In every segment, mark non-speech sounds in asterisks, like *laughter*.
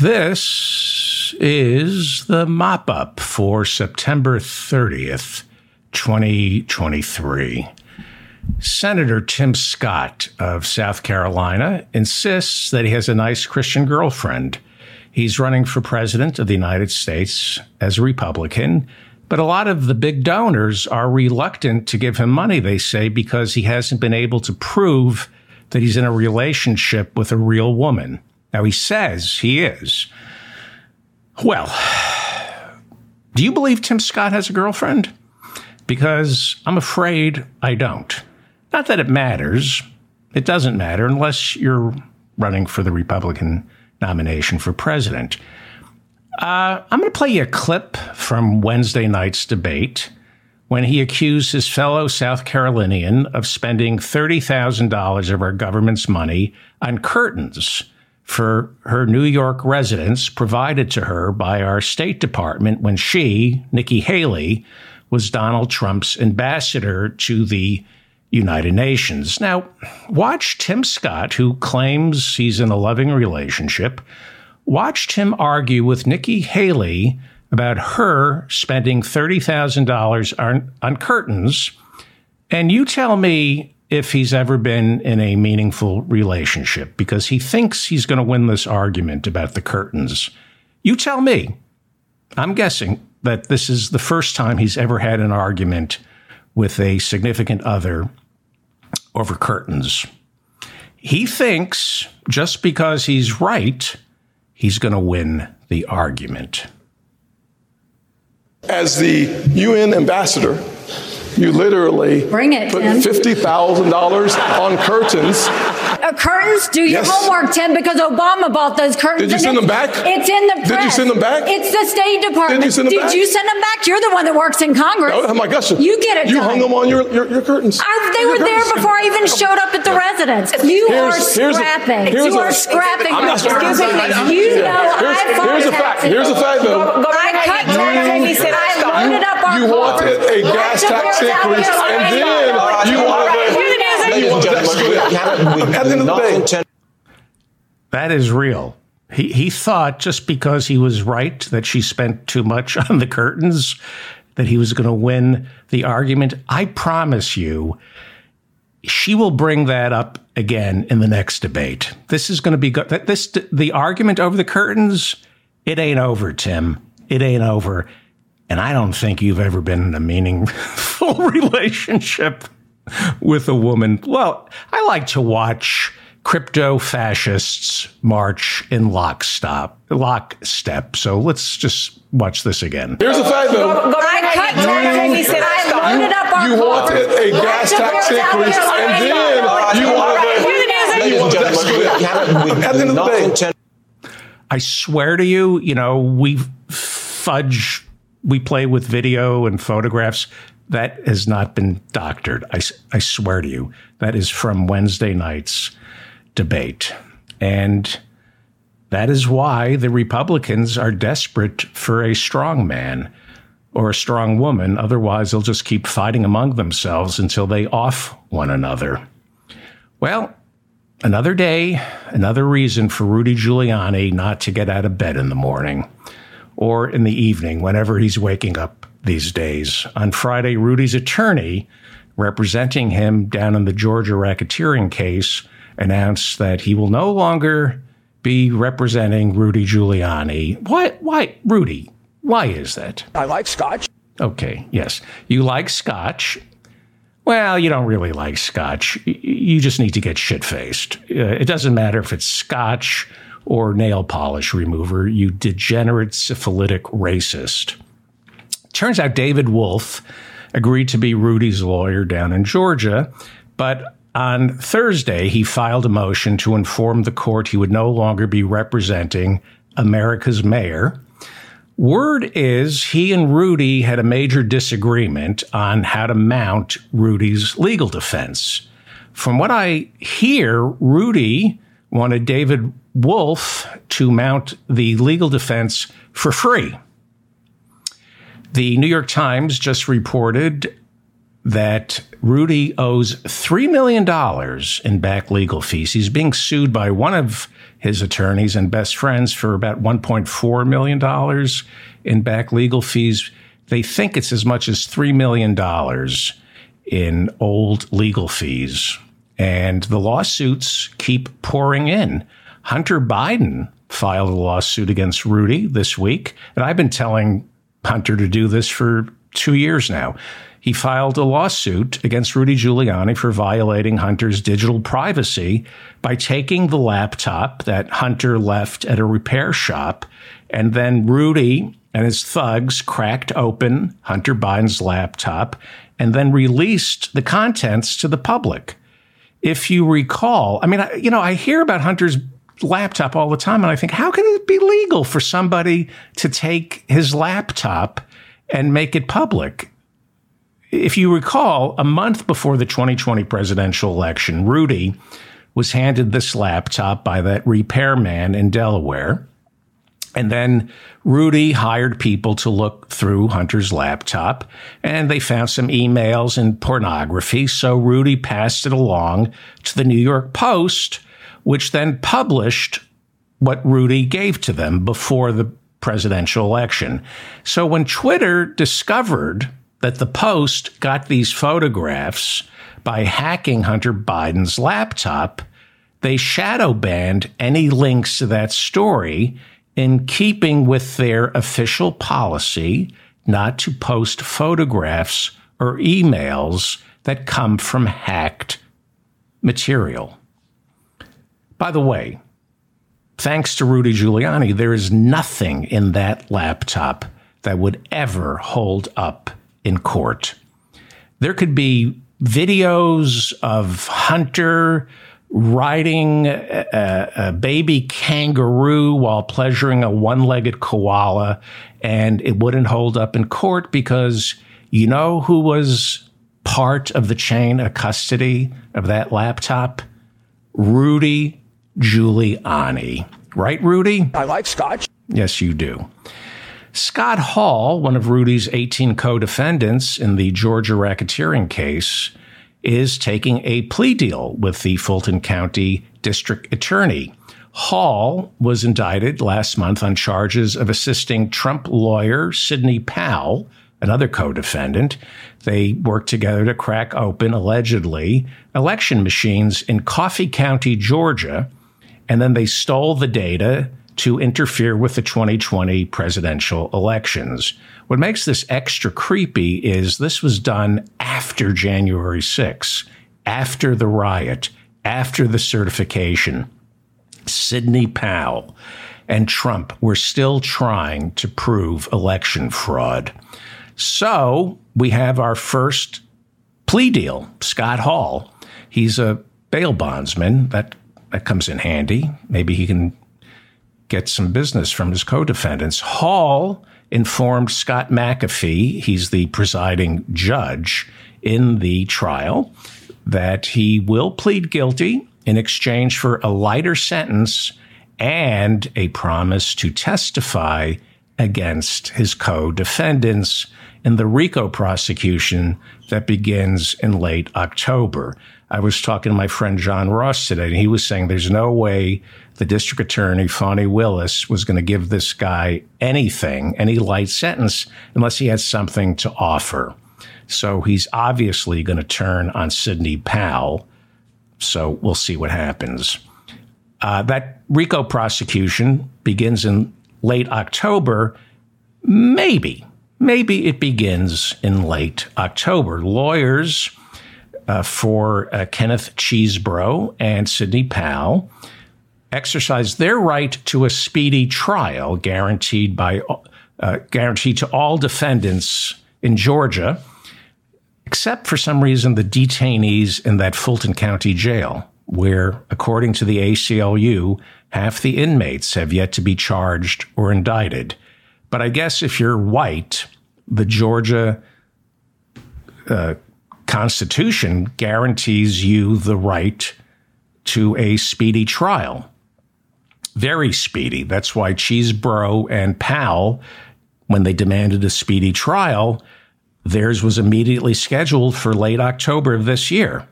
This is the mop up for September 30th, 2023. Senator Tim Scott of South Carolina insists that he has a nice Christian girlfriend. He's running for president of the United States as a Republican, but a lot of the big donors are reluctant to give him money, they say, because he hasn't been able to prove that he's in a relationship with a real woman. Now, he says he is. Well, do you believe Tim Scott has a girlfriend? Because I'm afraid I don't. Not that it matters. It doesn't matter unless you're running for the Republican nomination for president. Uh, I'm going to play you a clip from Wednesday night's debate when he accused his fellow South Carolinian of spending $30,000 of our government's money on curtains for her New York residence provided to her by our State Department when she, Nikki Haley, was Donald Trump's ambassador to the United Nations. Now, watch Tim Scott, who claims he's in a loving relationship, watched him argue with Nikki Haley about her spending $30,000 on, on curtains. And you tell me if he's ever been in a meaningful relationship because he thinks he's going to win this argument about the curtains. You tell me. I'm guessing that this is the first time he's ever had an argument with a significant other over curtains. He thinks just because he's right, he's going to win the argument. As the UN ambassador, you literally Bring it, put Tim. fifty thousand dollars on curtains. Uh, curtains, do your Yes. homework, Tim, because Obama bought those curtains. Did you send them back? It's in the press. Did you send them back? It's the State Department. Did you send them back? you send them back? You're the one that works in Congress. Oh my gosh! You get it You done. hung them on your your, your curtains. I, they Your were there curtains. before I even showed up at the residence. You Here's- are here's a- scrapping. here's you a- are scrapping. I'm not scrapping. Excuse me. I'm- You know Here's- I here's a fact. Here's a fact, though. I cut taxes. I loaded up You wanted a gas tax increase, and then you wanted a- Here it is. then you wanted that split. At the end of the day, That is real. He, he thought just because he was right that she spent too much on the curtains, that he was going to win the argument. I promise you, she will bring that up again in the next debate. This is going to be good. This the argument over the curtains. It ain't over, Tim. It ain't over. And I don't think you've ever been in a meaningful *laughs* relationship with a woman. Well, I like to watch crypto fascists march in lockstep. Lockstep. So let's just watch this again. here's a fact though. I cut taxes. I loaded up our You wanted a gas tax increase, and then you wanted a- Here it is. then you wanted that split. At the end of the day, I swear to you, you know, we fudge, we play with video and photographs. That has not been doctored. I, I swear to you. That is from Wednesday night's debate. And that is why the Republicans are desperate for a strong man or a strong woman. Otherwise, they'll just keep fighting among themselves until they off one another. Well, Another day, another reason for Rudy Giuliani not to get out of bed in the morning or in the evening whenever he's waking up these days. On Friday, Rudy's attorney, representing him down in the Georgia racketeering case, announced that he will no longer be representing Rudy Giuliani. Why, why, Rudy, why is that? I like scotch. Okay, yes. You like scotch. Well, you don't really like scotch. You just need to get shit faced. Uh, it doesn't matter if it's scotch or nail polish remover, you degenerate syphilitic racist. Turns out David Wolfe agreed to be Rudy's lawyer down in Georgia, but on Thursday he filed a motion to inform the court he would no longer be representing America's mayor. Word is he and Rudy had a major disagreement on how to mount Rudy's legal defense. From what I hear, Rudy wanted David Wolfe to mount the legal defense for free. The New York Times just reported that Rudy owes $3 million in back legal fees. He's being sued by one of his attorneys and best friends for about $1.4 million in back legal fees. They think it's as much as $3 million in old legal fees. And the lawsuits keep pouring in. Hunter Biden filed a lawsuit against Rudy this week. And I've been telling Hunter to do this for two years now. He filed a lawsuit against Rudy Giuliani for violating Hunter's digital privacy by taking the laptop that Hunter left at a repair shop. And then Rudy and his thugs cracked open Hunter Biden's laptop and then released the contents to the public. If you recall, I mean, I, you know, I hear about Hunter's laptop all the time and I think, how can it be legal for somebody to take his laptop and make it public? If you recall, a month before the 2020 presidential election, Rudy was handed this laptop by that repairman in Delaware. And then Rudy hired people to look through Hunter's laptop and they found some emails and pornography. So Rudy passed it along to the New York Post, which then published what Rudy gave to them before the presidential election. So when Twitter discovered that the Post got these photographs by hacking Hunter Biden's laptop, they shadow banned any links to that story in keeping with their official policy not to post photographs or emails that come from hacked material. By the way, thanks to Rudy Giuliani, there is nothing in that laptop that would ever hold up in court. There could be videos of Hunter riding a, a, baby kangaroo while pleasuring a one legged koala, and it wouldn't hold up in court because you know who was part of the chain of custody of that laptop? Rudy Giuliani. Right, Rudy? I like scotch. Yes, you do. Scott Hall, one of Rudy's 18 co defendants in the Georgia racketeering case, is taking a plea deal with the Fulton County District Attorney. Hall was indicted last month on charges of assisting Trump lawyer Sidney Powell, another co defendant. They worked together to crack open, allegedly, election machines in Coffee County, Georgia, and then they stole the data to interfere with the 2020 presidential elections. What makes this extra creepy is this was done after January 6, after the riot, after the certification. Sidney Powell and Trump were still trying to prove election fraud. So we have our first plea deal, Scott Hall. He's a bail bondsman. That, that comes in handy. Maybe he can get some business from his co defendants. Hall informed Scott McAfee, he's the presiding judge in the trial, that he will plead guilty in exchange for a lighter sentence and a promise to testify against his co defendants in the RICO prosecution that begins in late October. I was talking to my friend John Ross today, and he was saying there's no way the district attorney, Fani Willis, was going to give this guy anything, any light sentence, unless he had something to offer. So he's obviously going to turn on Sidney Powell. So we'll see what happens. Uh, that RICO prosecution begins in late October. Maybe, maybe it begins in late October. Lawyers uh, for uh, Kenneth Chesebro and Sidney Powell exercise their right to a speedy trial guaranteed by uh, guaranteed to all defendants in Georgia, except for some reason the detainees in that Fulton County jail, where, according to the ACLU, half the inmates have yet to be charged or indicted. But I guess if you're white, the Georgia uh, Constitution guarantees you the right to a speedy trial. Very speedy. That's why Chesebro and Powell, when they demanded a speedy trial, Theirs was immediately scheduled for late October of this year.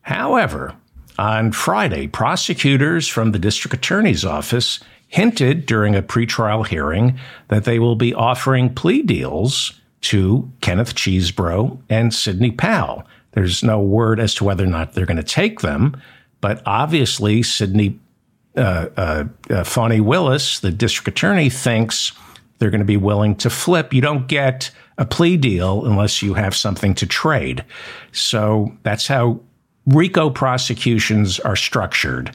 However, on Friday, prosecutors from the district attorney's office hinted during a pretrial hearing that they will be offering plea deals to Kenneth Chesebro and Sidney Powell. There's no word as to whether or not they're going to take them, but obviously Sidney uh, uh, uh, Willis, the district attorney, thinks they're going to be willing to flip. You don't get a plea deal unless you have something to trade. So that's how RICO prosecutions are structured.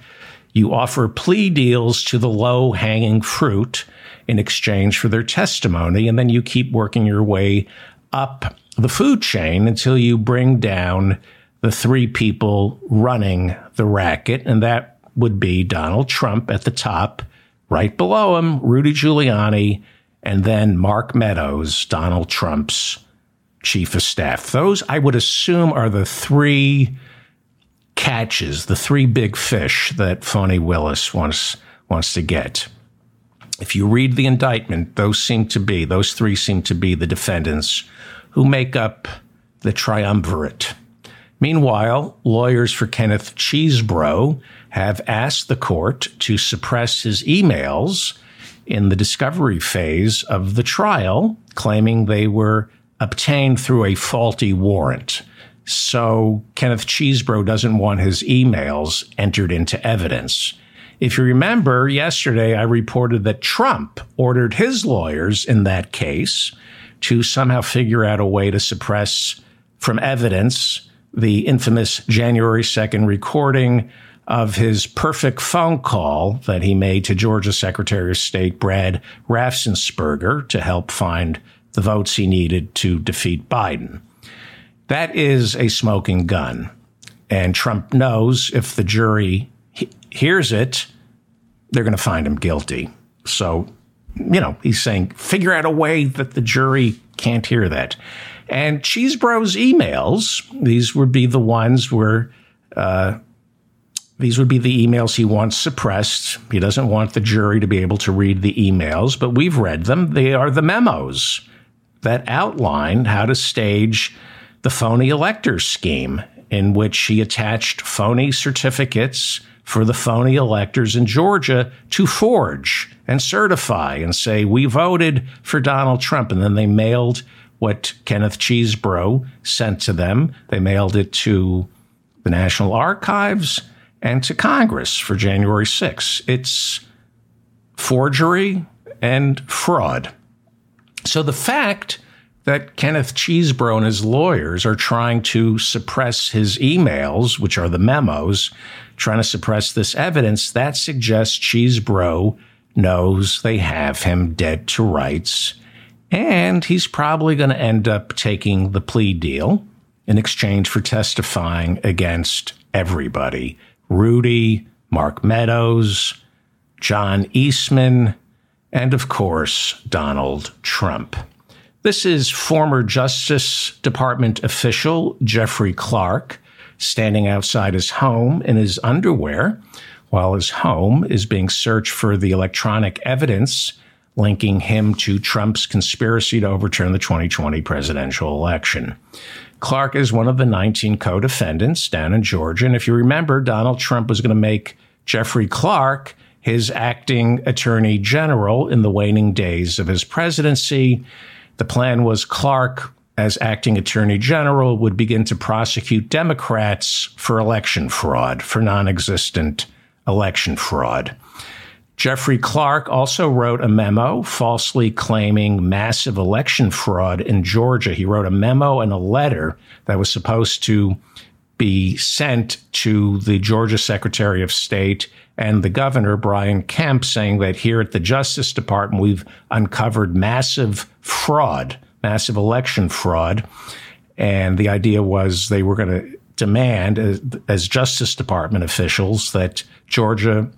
You offer plea deals to the low hanging fruit in exchange for their testimony, and then you keep working your way up the food chain until you bring down the three people running the racket, and that would be Donald Trump at the top, right below him, Rudy Giuliani, and then Mark Meadows, Donald Trump's chief of staff. Those, I would assume, are the three catches, the three big fish that Fani Willis wants wants to get. If you read the indictment, those seem to be those three seem to be the defendants who make up the triumvirate. Meanwhile, lawyers for Kenneth Chesebro have asked the court to suppress his emails in the discovery phase of the trial, claiming they were obtained through a faulty warrant. So Kenneth Chesebro doesn't want his emails entered into evidence. If you remember, yesterday I reported that Trump ordered his lawyers in that case to somehow figure out a way to suppress from evidence the infamous January 2nd recording of his perfect phone call that he made to Georgia Secretary of State Brad Raffensperger to help find the votes he needed to defeat Biden. That is a smoking gun. And Trump knows if the jury he- hears it, they're going to find him guilty. So, you know, he's saying, figure out a way that the jury can't hear that. And Chesebro's emails, these would be the ones where, uh, these would be the emails he wants suppressed. He doesn't want the jury to be able to read the emails, but we've read them. They are the memos that outline how to stage the phony elector scheme, in which he attached phony certificates for the phony electors in Georgia to forge and certify and say, we voted for Donald Trump. And then they mailed what Kenneth Chesebro sent to them. They mailed it to the National Archives and to Congress for January 6th. It's forgery and fraud. So the fact that Kenneth Chesebro and his lawyers are trying to suppress his emails, which are the memos, trying to suppress this evidence, that suggests Chesebro knows they have him dead to rights. And he's probably going to end up taking the plea deal in exchange for testifying against everybody Rudy, Mark Meadows, John Eastman, and of course, Donald Trump. This is former Justice Department official Jeffrey Clark standing outside his home in his underwear while his home is being searched for the electronic evidence linking him to Trump's conspiracy to overturn the 2020 presidential election. Clark is one of the 19 co defendants down in Georgia. And if you remember, Donald Trump was going to make Jeffrey Clark his acting attorney general in the waning days of his presidency. The plan was Clark, as acting attorney general, would begin to prosecute Democrats for election fraud, for non existent election fraud. Jeffrey Clark also wrote a memo falsely claiming massive election fraud in Georgia. He wrote a memo and a letter that was supposed to be sent to the Georgia Secretary of State and the governor, Brian Kemp, saying that here at the Justice Department, we've uncovered massive fraud, massive election fraud. And the idea was they were going to demand, as, as Justice Department officials, that Georgia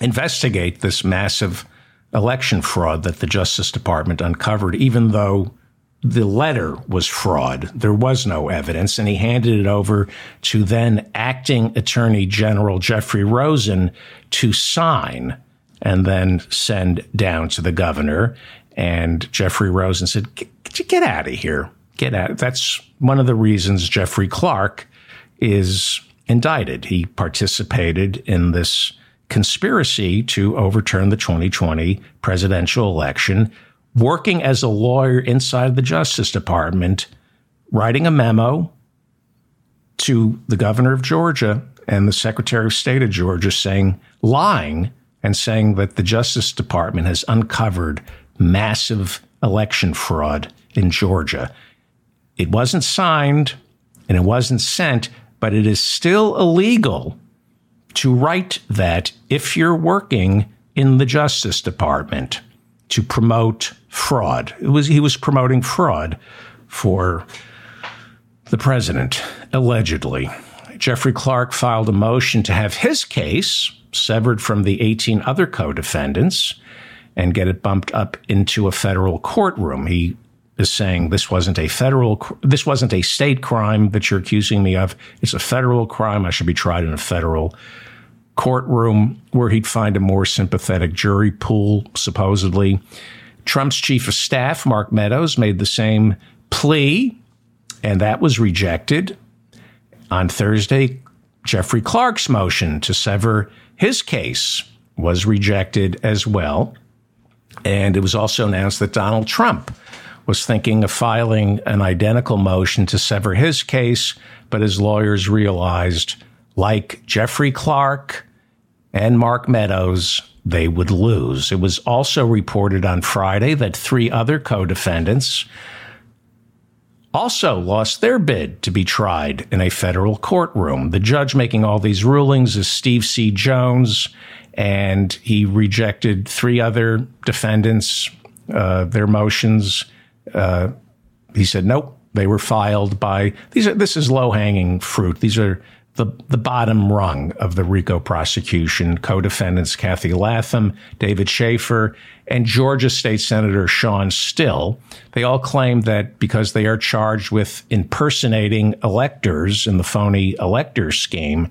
investigate this massive election fraud that the Justice Department uncovered, even though the letter was fraud. There was no evidence, and he handed it over to then acting Attorney General Jeffrey Rosen to sign and then send down to the governor. And Jeffrey Rosen said, Get, out of here. get out. That's one of the reasons Jeffrey Clark is indicted. He participated in this conspiracy to overturn the 2020 presidential election, working as a lawyer inside the Justice Department, writing a memo to the governor of Georgia and the Secretary of State of Georgia saying, lying and saying that the Justice Department has uncovered massive election fraud in Georgia. It wasn't signed and it wasn't sent, but it is still illegal to write that if you're working in the Justice Department to promote fraud. It was he was promoting fraud for the president, allegedly. Jeffrey Clark filed a motion to have his case severed from the 18 other co defendants and get it bumped up into a federal courtroom. He is saying this wasn't a federal, this wasn't a state crime that you're accusing me of. It's a federal crime. I should be tried in a federal courtroom where he'd find a more sympathetic jury pool, supposedly. Trump's chief of staff, Mark Meadows, made the same plea, and that was rejected. On Thursday, Jeffrey Clark's motion to sever his case was rejected as well. And it was also announced that Donald Trump was thinking of filing an identical motion to sever his case, but his lawyers realized, like Jeffrey Clark and Mark Meadows, they would lose. It was also reported on Friday that three other co defendants also lost their bid to be tried in a federal courtroom. The judge making all these rulings is Steve C. Jones, and he rejected three other defendants, uh, their motions. Uh, he said, nope, they were filed by these. Are, this is low hanging fruit. These are the, the bottom rung of the RICO prosecution. Co-defendants Kathy Latham, David Shafer, and Georgia State Senator Shawn Still. They all claim that because they are charged with impersonating electors in the phony elector scheme,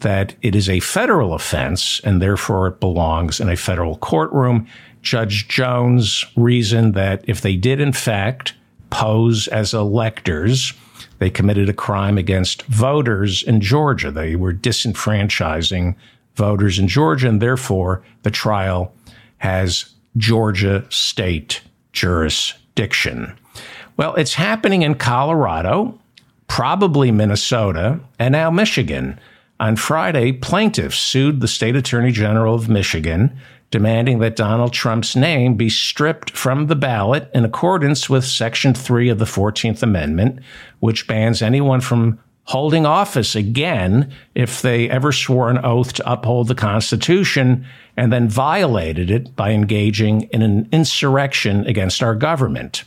that it is a federal offense and therefore it belongs in a federal courtroom. Judge Jones reasoned that if they did in fact pose as electors, they committed a crime against voters in Georgia. They were disenfranchising voters in Georgia, and therefore the trial has Georgia state jurisdiction. Well, it's happening in Colorado, probably Minnesota, and now Michigan. On Friday, plaintiffs sued the state attorney general of Michigan demanding that Donald Trump's name be stripped from the ballot in accordance with Section 3 of the 14th Amendment, which bans anyone from holding office again if they ever swore an oath to uphold the Constitution and then violated it by engaging in an insurrection against our government.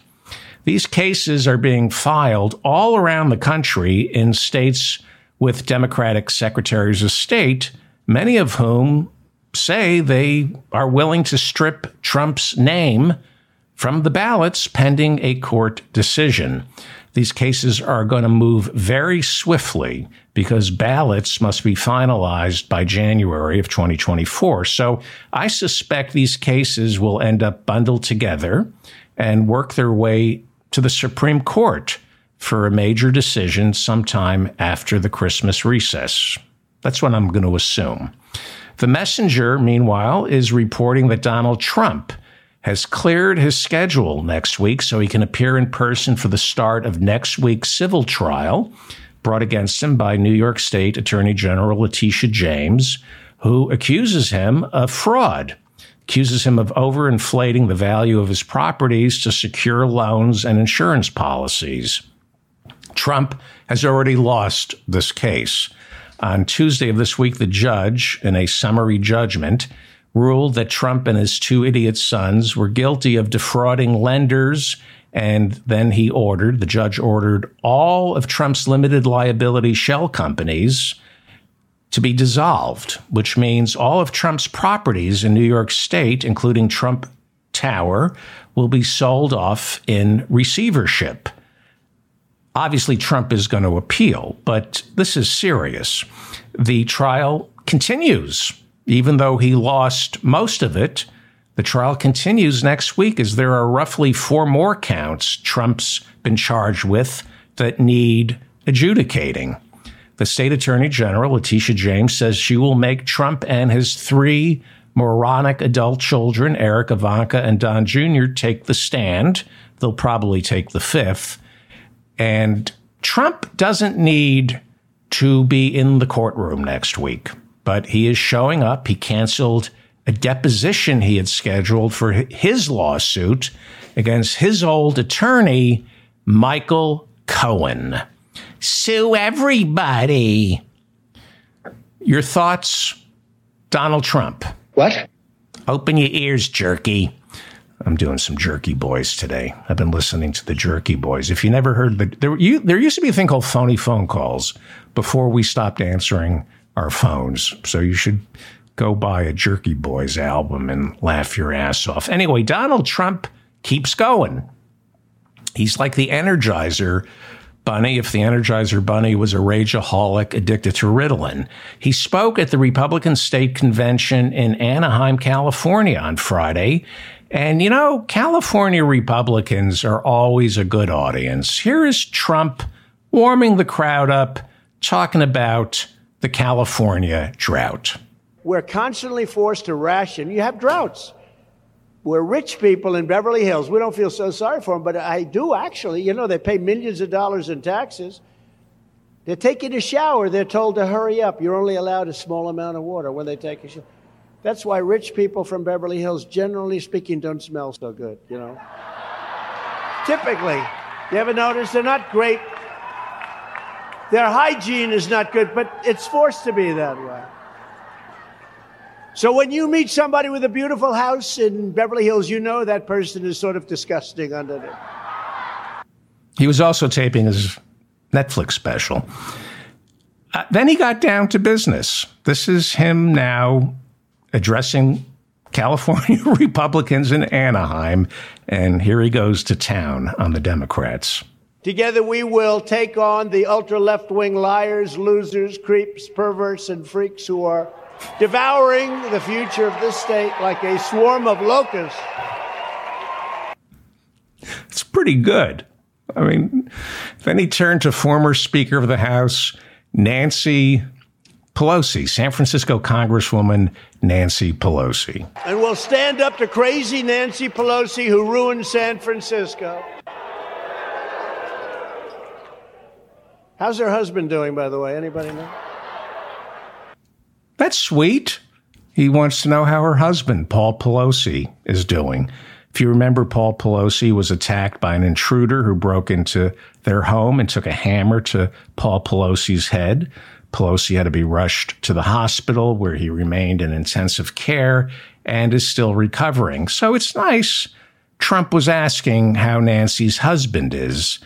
These cases are being filed all around the country in states with Democratic secretaries of state, many of whom say they are willing to strip Trump's name from the ballots pending a court decision. These cases are going to move very swiftly because ballots must be finalized by January of 2024. So I suspect these cases will end up bundled together and work their way to the Supreme Court for a major decision sometime after the Christmas recess. That's what I'm going to assume. The messenger, meanwhile, is reporting that Donald Trump has cleared his schedule next week so he can appear in person for the start of next week's civil trial brought against him by New York State Attorney General Letitia James, who accuses him of fraud, accuses him of overinflating the value of his properties to secure loans and insurance policies. Trump has already lost this case. On Tuesday of this week, the judge, in a summary judgment, ruled that Trump and his two idiot sons were guilty of defrauding lenders. And then he ordered, the judge ordered all of Trump's limited liability shell companies to be dissolved, which means all of Trump's properties in New York State, including Trump Tower, will be sold off in receivership. Obviously, Trump is going to appeal, but this is serious. The trial continues, even though he lost most of it The trial continues next week as there are roughly four more counts Trump's been charged with that need adjudicating. The state attorney general, Letitia James, says she will make Trump and his three moronic adult children, Eric, Ivanka, and Don Jr., take the stand. They'll probably take the fifth. And Trump doesn't need to be in the courtroom next week, but he is showing up. He canceled a deposition he had scheduled for his lawsuit against his old attorney, Michael Cohen. Sue everybody. Your thoughts, Donald Trump? What? Open your ears, jerky. I'm doing some Jerky Boys today. I've been listening to the Jerky Boys. If you never heard the there, you, there used to be a thing called phony phone calls before we stopped answering our phones. So you should go buy a Jerky Boys album and laugh your ass off. Anyway, Donald Trump keeps going. He's like the Energizer Bunny if the Energizer Bunny was a rageaholic addicted to Ritalin. He spoke at the Republican State Convention in Anaheim, California on Friday. And you know, California Republicans are always a good audience. Here is Trump warming the crowd up, talking about the California drought. We're constantly forced to ration. You have droughts. We're rich people in Beverly Hills. We don't feel so sorry for them, but I do actually. You know, they pay millions of dollars in taxes. They're taking a shower. They're told to hurry up. You're only allowed a small amount of water when they take a shower. That's why rich people from Beverly Hills, generally speaking, don't smell so good, you know. Typically. You ever notice? They're not great. Their hygiene is not good, but it's forced to be that way. So when you meet somebody with a beautiful house in Beverly Hills, you know that person is sort of disgusting underneath. He was also taping his Netflix special. Uh, then he got down to business. This is him now addressing California *laughs* Republicans in Anaheim, and here he goes to town on the Democrats. Together we will take on the ultra left wing liars, losers, creeps, perverts, and freaks who are devouring the future of this state like a swarm of locusts. It's pretty good. I mean, then he turned to former Speaker of the House, Nancy Pelosi, San Francisco Congresswoman Nancy Pelosi. And we'll stand up to crazy Nancy Pelosi who ruined San Francisco. How's her husband doing, by the way? Anybody know? That's sweet. He wants to know how her husband, Paul Pelosi, is doing. If you remember, Paul Pelosi was attacked by an intruder who broke into their home and took a hammer to Paul Pelosi's head. Pelosi had to be rushed to the hospital where he remained in intensive care and is still recovering. So it's nice. Trump was asking how Nancy's husband is.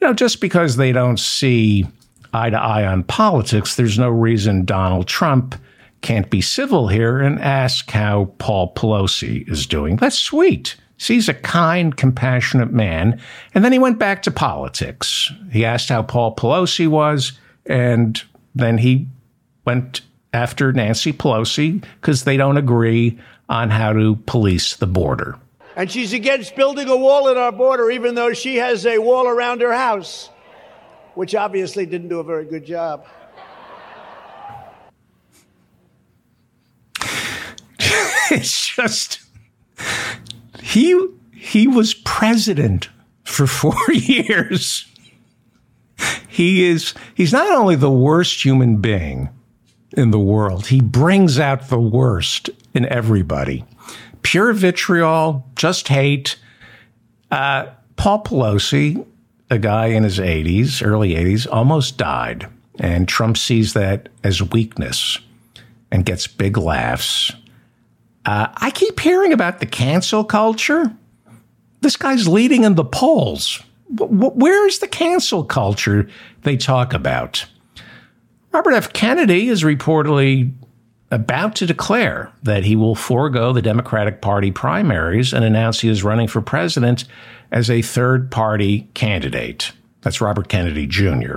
You know, just because they don't see eye to eye on politics, there's no reason Donald Trump can't be civil here and ask how Paul Pelosi is doing. That's sweet. He's a kind, compassionate man. And then he went back to politics. He asked how Paul Pelosi was, and then he went after Nancy Pelosi because they don't agree on how to police the border. And she's against building a wall at our border, even though she has a wall around her house, which obviously didn't do a very good job. *laughs* it's just he he was president for four *laughs* years. He is he's not only the worst human being in the world, he brings out the worst in everybody. Pure vitriol, just hate. Uh, Paul Pelosi, a guy in his 80s, early 80s, almost died. And Trump sees that as weakness and gets big laughs uh, I keep hearing about the cancel culture. This guy's leading in the polls. Where is the cancel culture they talk about? Robert F. Kennedy is reportedly about to declare that he will forego the Democratic Party primaries and announce he is running for president as a third party candidate. That's Robert Kennedy Jr.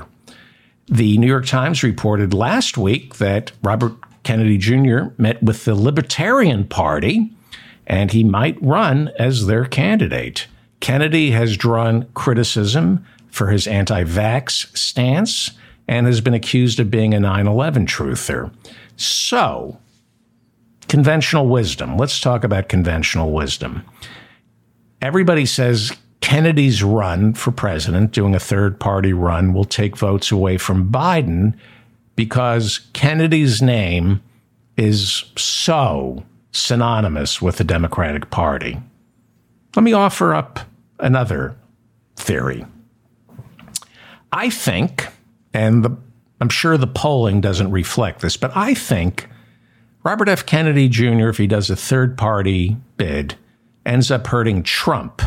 The New York Times reported last week that Robert Kennedy Jr. met with the Libertarian Party and he might run as their candidate. Kennedy has drawn criticism for his anti vax stance and has been accused of being a 9 11 truther. So, conventional wisdom. Let's talk about conventional wisdom. Everybody says Kennedy's run for president, doing a third party run, will take votes away from Biden because Kennedy's name is so synonymous with the Democratic Party. Let me offer up another theory. I think, and the, I'm sure the polling doesn't reflect this, but I think Robert F. Kennedy Jr., if he does a third party bid, ends up hurting Trump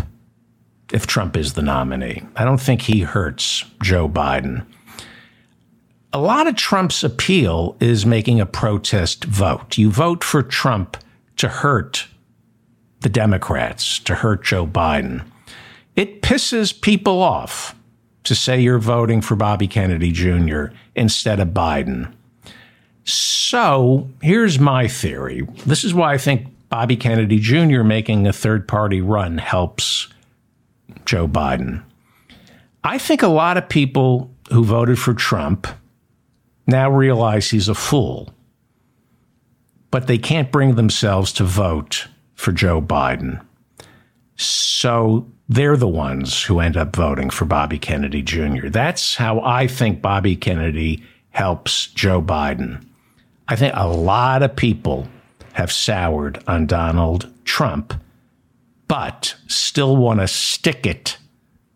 if Trump is the nominee. I don't think he hurts Joe Biden. A lot of Trump's appeal is making a protest vote. You vote for Trump to hurt the Democrats, to hurt Joe Biden. It pisses people off to say you're voting for Bobby Kennedy Jr. instead of Biden. So here's my theory. This is why I think Bobby Kennedy Jr. making a third party run helps Joe Biden. I think a lot of people who voted for Trump now realize he's a fool but they can't bring themselves to vote for Joe Biden. So they're the ones who end up voting for Bobby Kennedy Jr. That's how I think Bobby Kennedy helps Joe Biden. I think a lot of people have soured on Donald Trump, but still want to stick it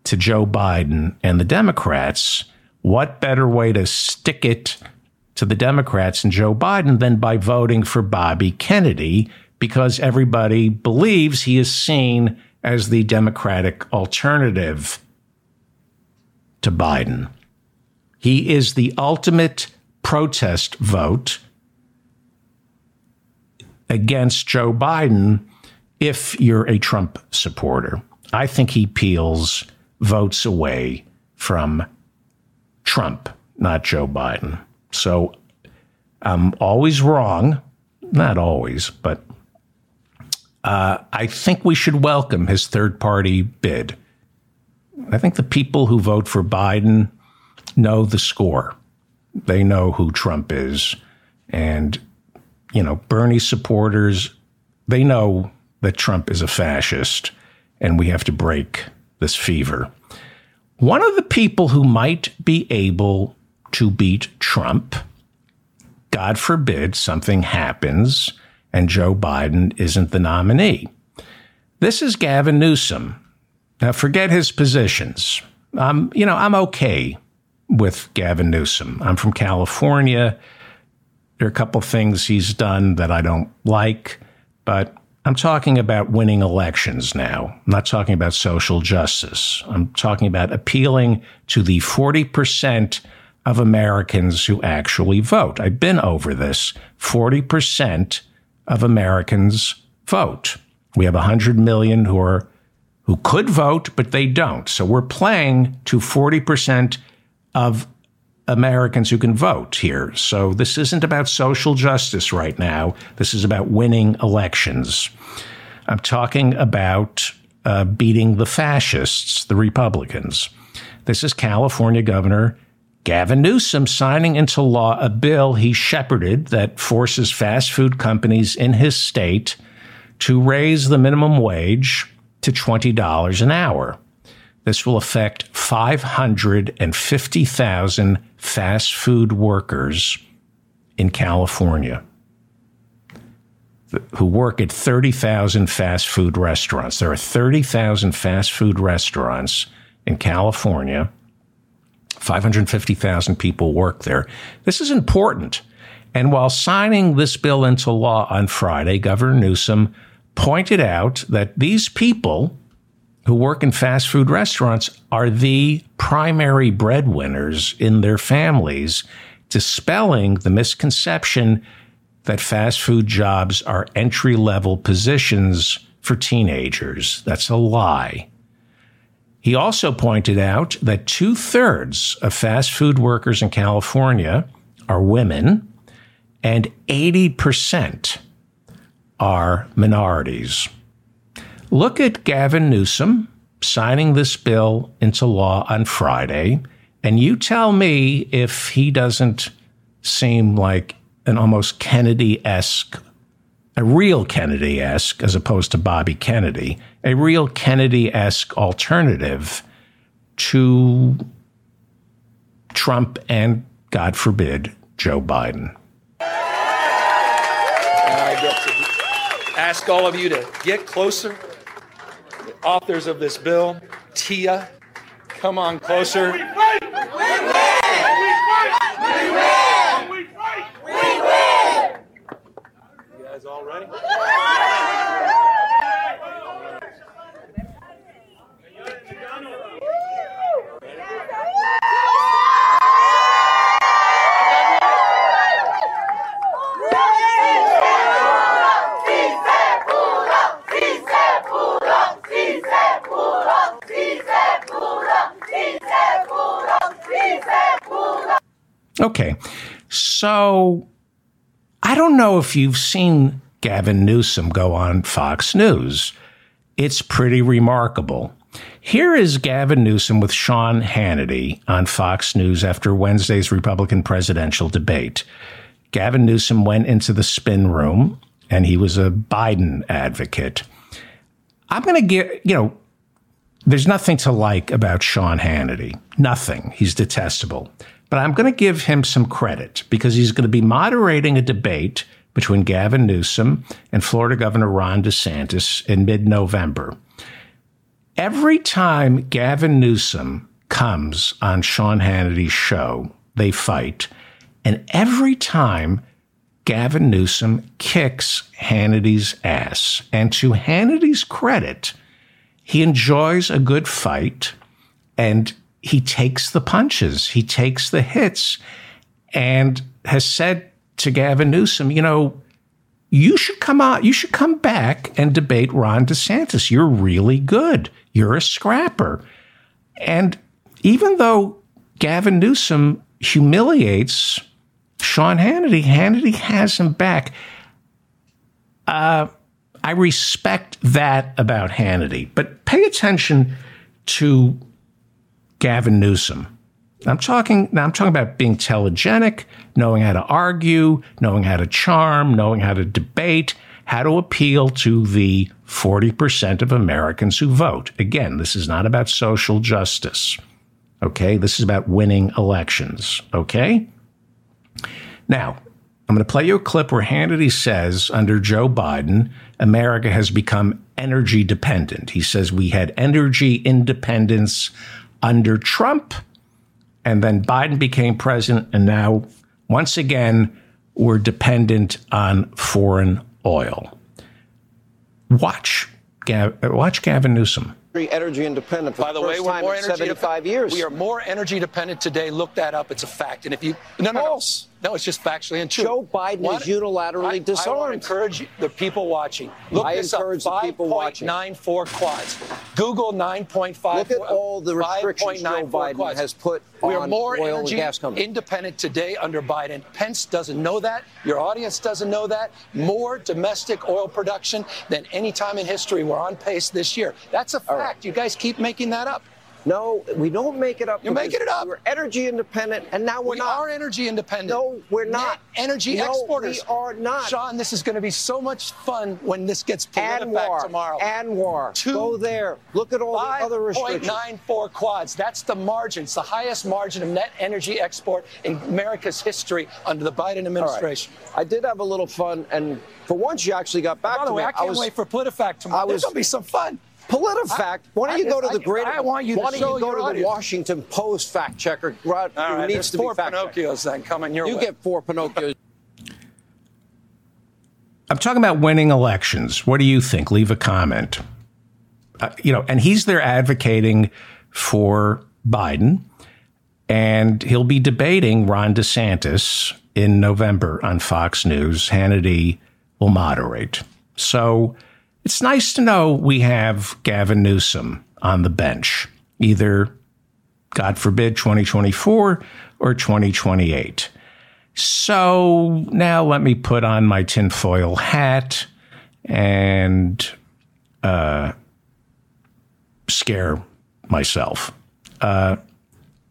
to Joe Biden and the Democrats. What better way to stick it to the Democrats and Joe Biden than by voting for Bobby Kennedy because everybody believes he is seen as the Democratic alternative to Biden. He is the ultimate protest vote against Joe Biden if you're a Trump supporter. I think he peels votes away from Trump, not Joe Biden. So I'm always wrong. Not always, but uh, I think we should welcome his third party bid. I think the people who vote for Biden know the score. They know who Trump is. And, you know, Bernie supporters, they know that Trump is a fascist and we have to break this fever. One of the people who might be able to beat Trump. God forbid something happens and Joe Biden isn't the nominee. This is Gavin Newsom. Now, forget his positions. Um, you know, I'm okay with Gavin Newsom. I'm from California. There are a couple things he's done that I don't like, but I'm talking about winning elections now. I'm not talking about social justice. I'm talking about appealing to the 40% of Americans who actually vote. I've been over this. 40% of Americans vote. We have 100 million who are who could vote but they don't. So we're playing to 40% of Americans who can vote here. So this isn't about social justice right now. This is about winning elections. I'm talking about uh, beating the fascists, the Republicans. This is California Governor Gavin Newsom signing into law a bill he shepherded that forces fast food companies in his state to raise the minimum wage to $20 an hour. This will affect 550,000 fast food workers in California who work at 30,000 fast food restaurants. There are 30,000 fast food restaurants in California 550,000 people work there. This is important. And while signing this bill into law on Friday, Governor Newsom pointed out that these people who work in fast food restaurants are the primary breadwinners in their families, dispelling the misconception that fast food jobs are entry level positions for teenagers. That's a lie. He also pointed out that two thirds of fast food workers in California are women, and 80% are minorities. Look at Gavin Newsom signing this bill into law on Friday, and you tell me if he doesn't seem like an almost Kennedy esque, a real Kennedy esque, as opposed to Bobby Kennedy, a real Kennedy esque alternative to Trump and, God forbid, Joe Biden. I get to ask all of you to get closer. The authors of this bill, Tia, come on closer. You ready? Okay. So I don't know if you've seen Gavin Newsom go on Fox News. It's pretty remarkable. Here is Gavin Newsom with Sean Hannity on Fox News after Wednesday's Republican presidential debate. Gavin Newsom went into the spin room and he was a Biden advocate. I'm going to get, you know, there's nothing to like about Sean Hannity. Nothing. He's detestable. But I'm going to give him some credit because he's going to be moderating a debate between Gavin Newsom and Florida Governor Ron DeSantis in mid November. Every time Gavin Newsom comes on Sean Hannity's show, they fight. And every time Gavin Newsom kicks Hannity's ass. And to Hannity's credit, he enjoys a good fight and he takes the punches, he takes the hits, and has said to Gavin Newsom, you know, you should come out, you should come back and debate Ron DeSantis. You're really good. You're a scrapper. And even though Gavin Newsom humiliates Sean Hannity, Hannity has him back. Uh, I respect that about Hannity, but pay attention to Gavin Newsom. I'm talking now I'm talking about being telegenic, knowing how to argue, knowing how to charm, knowing how to debate, how to appeal to the 40% of Americans who vote. Again, this is not about social justice. Okay? This is about winning elections. Okay? Now, I'm going to play you a clip where Hannity says under Joe Biden, America has become energy dependent. He says we had energy independence under Trump, and then Biden became president, and now, once again, we're dependent on foreign oil. Watch, Gav- watch Gavin Newsom. energy independent for By the, the way, first we're time more in energy 75 dependent. years. We are more energy dependent today. Look that up. It's a fact. And if you no no False. no, no, it's just factually untrue. Joe Biden What? is unilaterally I, I want disarmed. to encourage the people watching. Look I this encourage the up. people watching. 5.94 quads. Google 9.5. Look at all the restrictions Joe Biden quads. has put we are more oil and energy gas companies. independent today under Biden. Pence doesn't know that. Your audience doesn't know that. More domestic oil production than any time in history. We're on pace this year. That's a fact. right. You guys keep making that up. No, we don't make it up. You're making it up. We're energy independent, and now we're we not. are energy independent. No, we're not. Net energy No, exporters. we are not. Sean, this is going to be so much fun when this gets PolitiFact Anwar, tomorrow. Anwar, Two- go there. Look at all the other restrictions. 5.94 quads. That's the margin. It's the highest margin of net energy export in America's history under the Biden All right. administration. I did have a little fun, and for once, you actually got back By the to way, me. I can't was, wait for PolitiFact tomorrow. I There's was- going to be some fun. PolitiFact. Why don't I- you go to I- the great? I want you to Why don't you go your to the. Washington Post fact checker? Right, All who right, needs to be four fact checked. Pinocchios then coming your You way. get four Pinocchios. I'm talking about winning elections. What do you think? Leave a comment. Uh, you know, and he's there advocating for Biden, and he'll be debating Ron DeSantis in November on Fox News. Hannity will moderate. So it's nice to know we have Gavin Newsom on the bench, either, God forbid, 2024 or 2028. So now let me put on my tinfoil hat and uh, scare myself. Uh,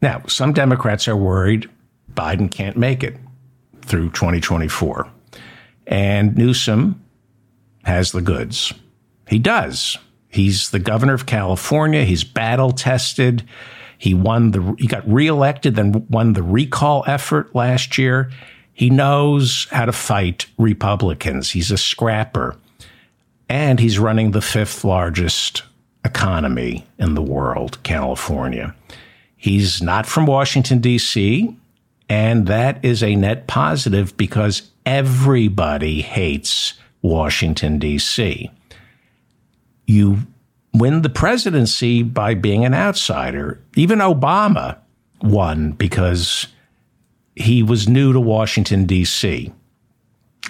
now, some Democrats are worried Biden can't make it through 2024. And Newsom has the goods. He does. He's the governor of California. He's battle tested. He won the he got reelected, then won the recall effort last year. He knows how to fight Republicans. He's a scrapper. And he's running the fifth largest economy in the world, California. He's not from Washington, D.C., and that is a net positive because everybody hates Washington, D.C. You win the presidency by being an outsider. Even Obama won because he was new to Washington, D.C.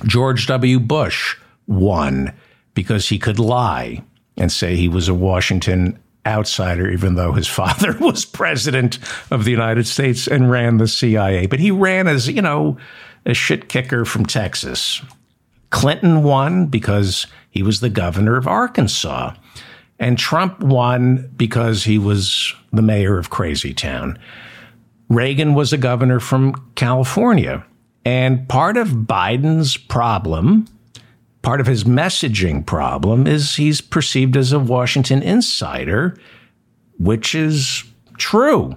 George W. Bush won because he could lie and say he was a Washington outsider, even though his *laughs* father was president of the United States and ran the CIA. But he ran as, you know, a shit kicker from Texas. Clinton won because he was the governor of Arkansas. And Trump won because he was the mayor of Crazy Town. Reagan was a governor from California. And part of Biden's problem, part of his messaging problem, is he's perceived as a Washington insider, which is true.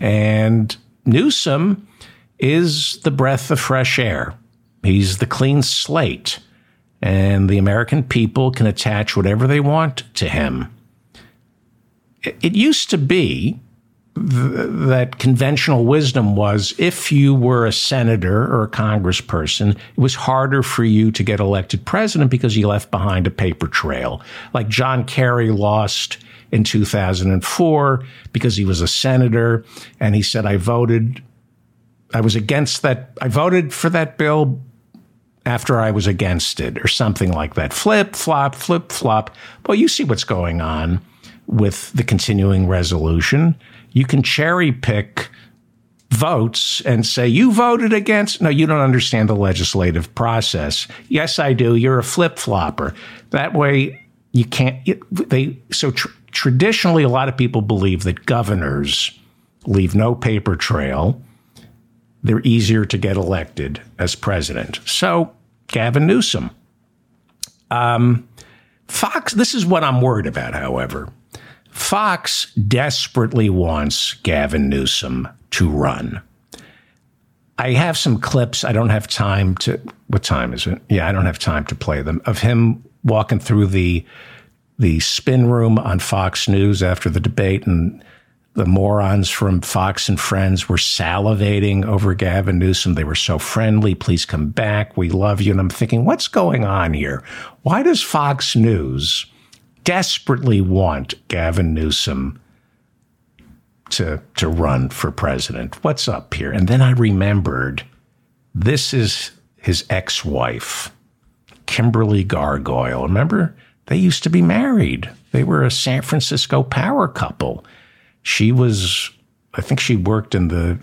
And Newsom is the breath of fresh air. He's the clean slate, and the American people can attach whatever they want to him. It used to be that conventional wisdom was if you were a senator or a congressperson, it was harder for you to get elected president because you left behind a paper trail. Like John Kerry lost in 2004 because he was a senator and he said, I voted, I was against that, I voted for that bill after I was against it or something like that. Flip, flop, flip, flop. Well, you see what's going on with the continuing resolution you can cherry pick votes and say, you voted against. No, you don't understand the legislative process. Yes, I do. You're a flip flopper. That way, you can't. They so tr- traditionally, a lot of people believe that governors leave no paper trail. They're easier to get elected as president. So, Gavin Newsom. Um, Fox, this is what I'm worried about, however. Fox desperately wants Gavin Newsom to run. I have some clips. I don't have time to. What time is it? Yeah, I don't have time to play them of him walking through the the spin room on Fox News after the debate, and the morons from Fox and Friends were salivating over Gavin Newsom. They were so friendly. Please come back. We love you. And I'm thinking, what's going on here? Why does Fox News? desperately want Gavin Newsom to to run for president. What's up here? And then I remembered this is his ex-wife, Kimberly Guargoyle. Remember? They used to be married. They were a San Francisco power couple. She was I think she worked in the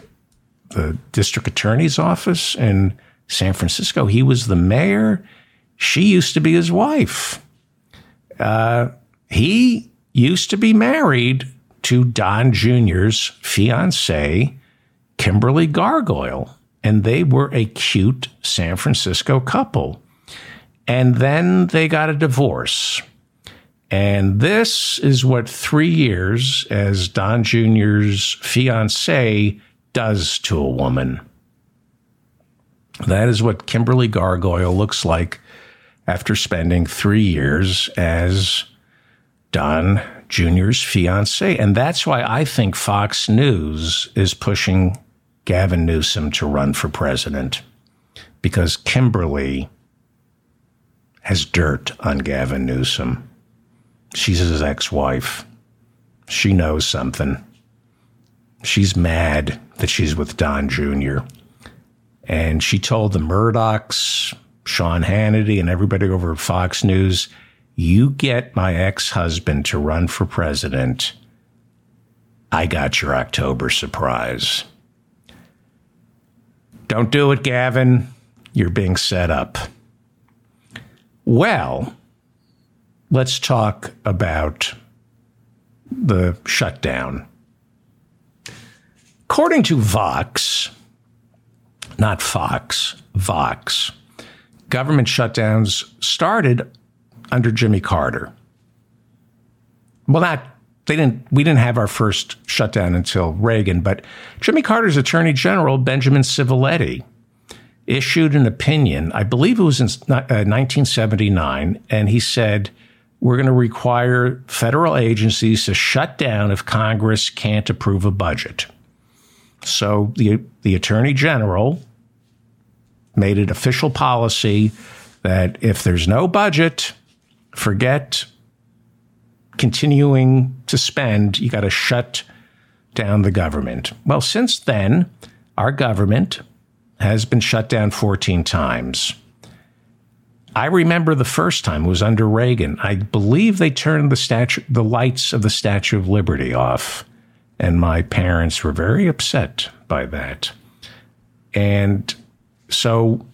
the district attorney's office in San Francisco. He was the mayor. She used to be his wife. Uh, he used to be married to Don Jr.'s fiancee, Kimberly Guargoyle, and they were a cute San Francisco couple. And then they got a divorce. And this is what three years as Don Jr.'s fiancee does to a woman. That is what Kimberly Guargoyle looks like after spending three years as Don Jr.'s fiance. And that's why I think Fox News is pushing Gavin Newsom to run for president because Kimberly has dirt on Gavin Newsom. She's his ex wife. She knows something. She's mad that she's with Don Jr. And she told the Murdochs, Sean Hannity and everybody over at Fox News, you get my ex husband to run for president. I got your October surprise. Don't do it, Gavin. You're being set up. Well, let's talk about the shutdown. According to Vox, not Fox, Vox, government shutdowns started under Jimmy Carter. Well, not they didn't we didn't have our first shutdown until Reagan, but Jimmy Carter's Attorney General Benjamin Civiletti issued an opinion, I believe it was in 1979, uh, and he said we're going to require federal agencies to shut down if Congress can't approve a budget. So the the Attorney General made it official policy that if there's no budget, forget continuing to spend, you got to shut down the government. Well, since then, our government has been shut down 14 times. I remember the first time it was under Reagan. I believe they turned the statue, the lights of the Statue of Liberty off, and my parents were very upset by that. And so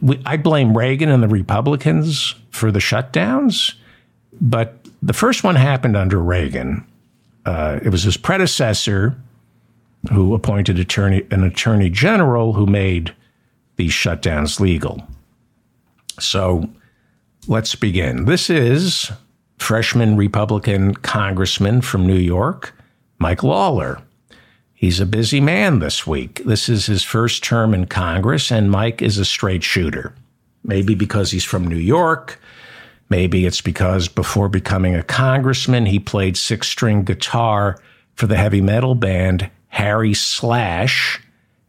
we, I blame Reagan and the Republicans for the shutdowns, but the first one happened under Reagan. Uh, it was his predecessor who appointed attorney, an attorney general who made these shutdowns legal. So let's begin. This is freshman Republican congressman from New York, Mike Lawler. He's a busy man this week. This is his first term in Congress, and Mike is a straight shooter. Maybe because he's from New York. Maybe it's because before becoming a congressman, he played six string guitar for the heavy metal band Harry Slash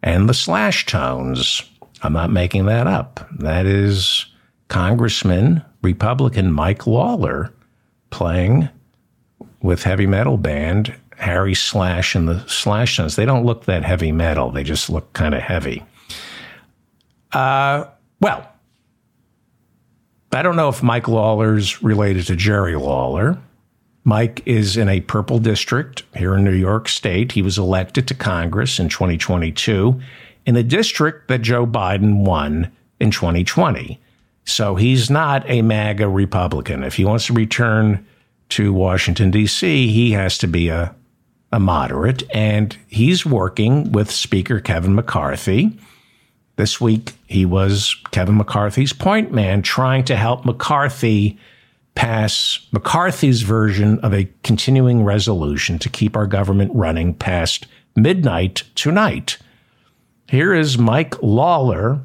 and the Slash Tones. I'm not making that up. That is Congressman, Republican Mike Lawler playing with heavy metal band Harry Slash and the Slash Tones. They don't look that heavy metal, they just look kind of heavy. Uh, well, I don't know if Mike Lawler's related to Jerry Lawler. Mike is in a purple district here in New York State. He was elected to Congress in 2022 in the district that Joe Biden won in 2020. So he's not a MAGA Republican. If he wants to return to Washington, D.C., he has to be a, a moderate. And he's working with Speaker Kevin McCarthy. This week, he was Kevin McCarthy's point man, trying to help McCarthy pass McCarthy's version of a continuing resolution to keep our government running past midnight tonight. Here is Mike Lawler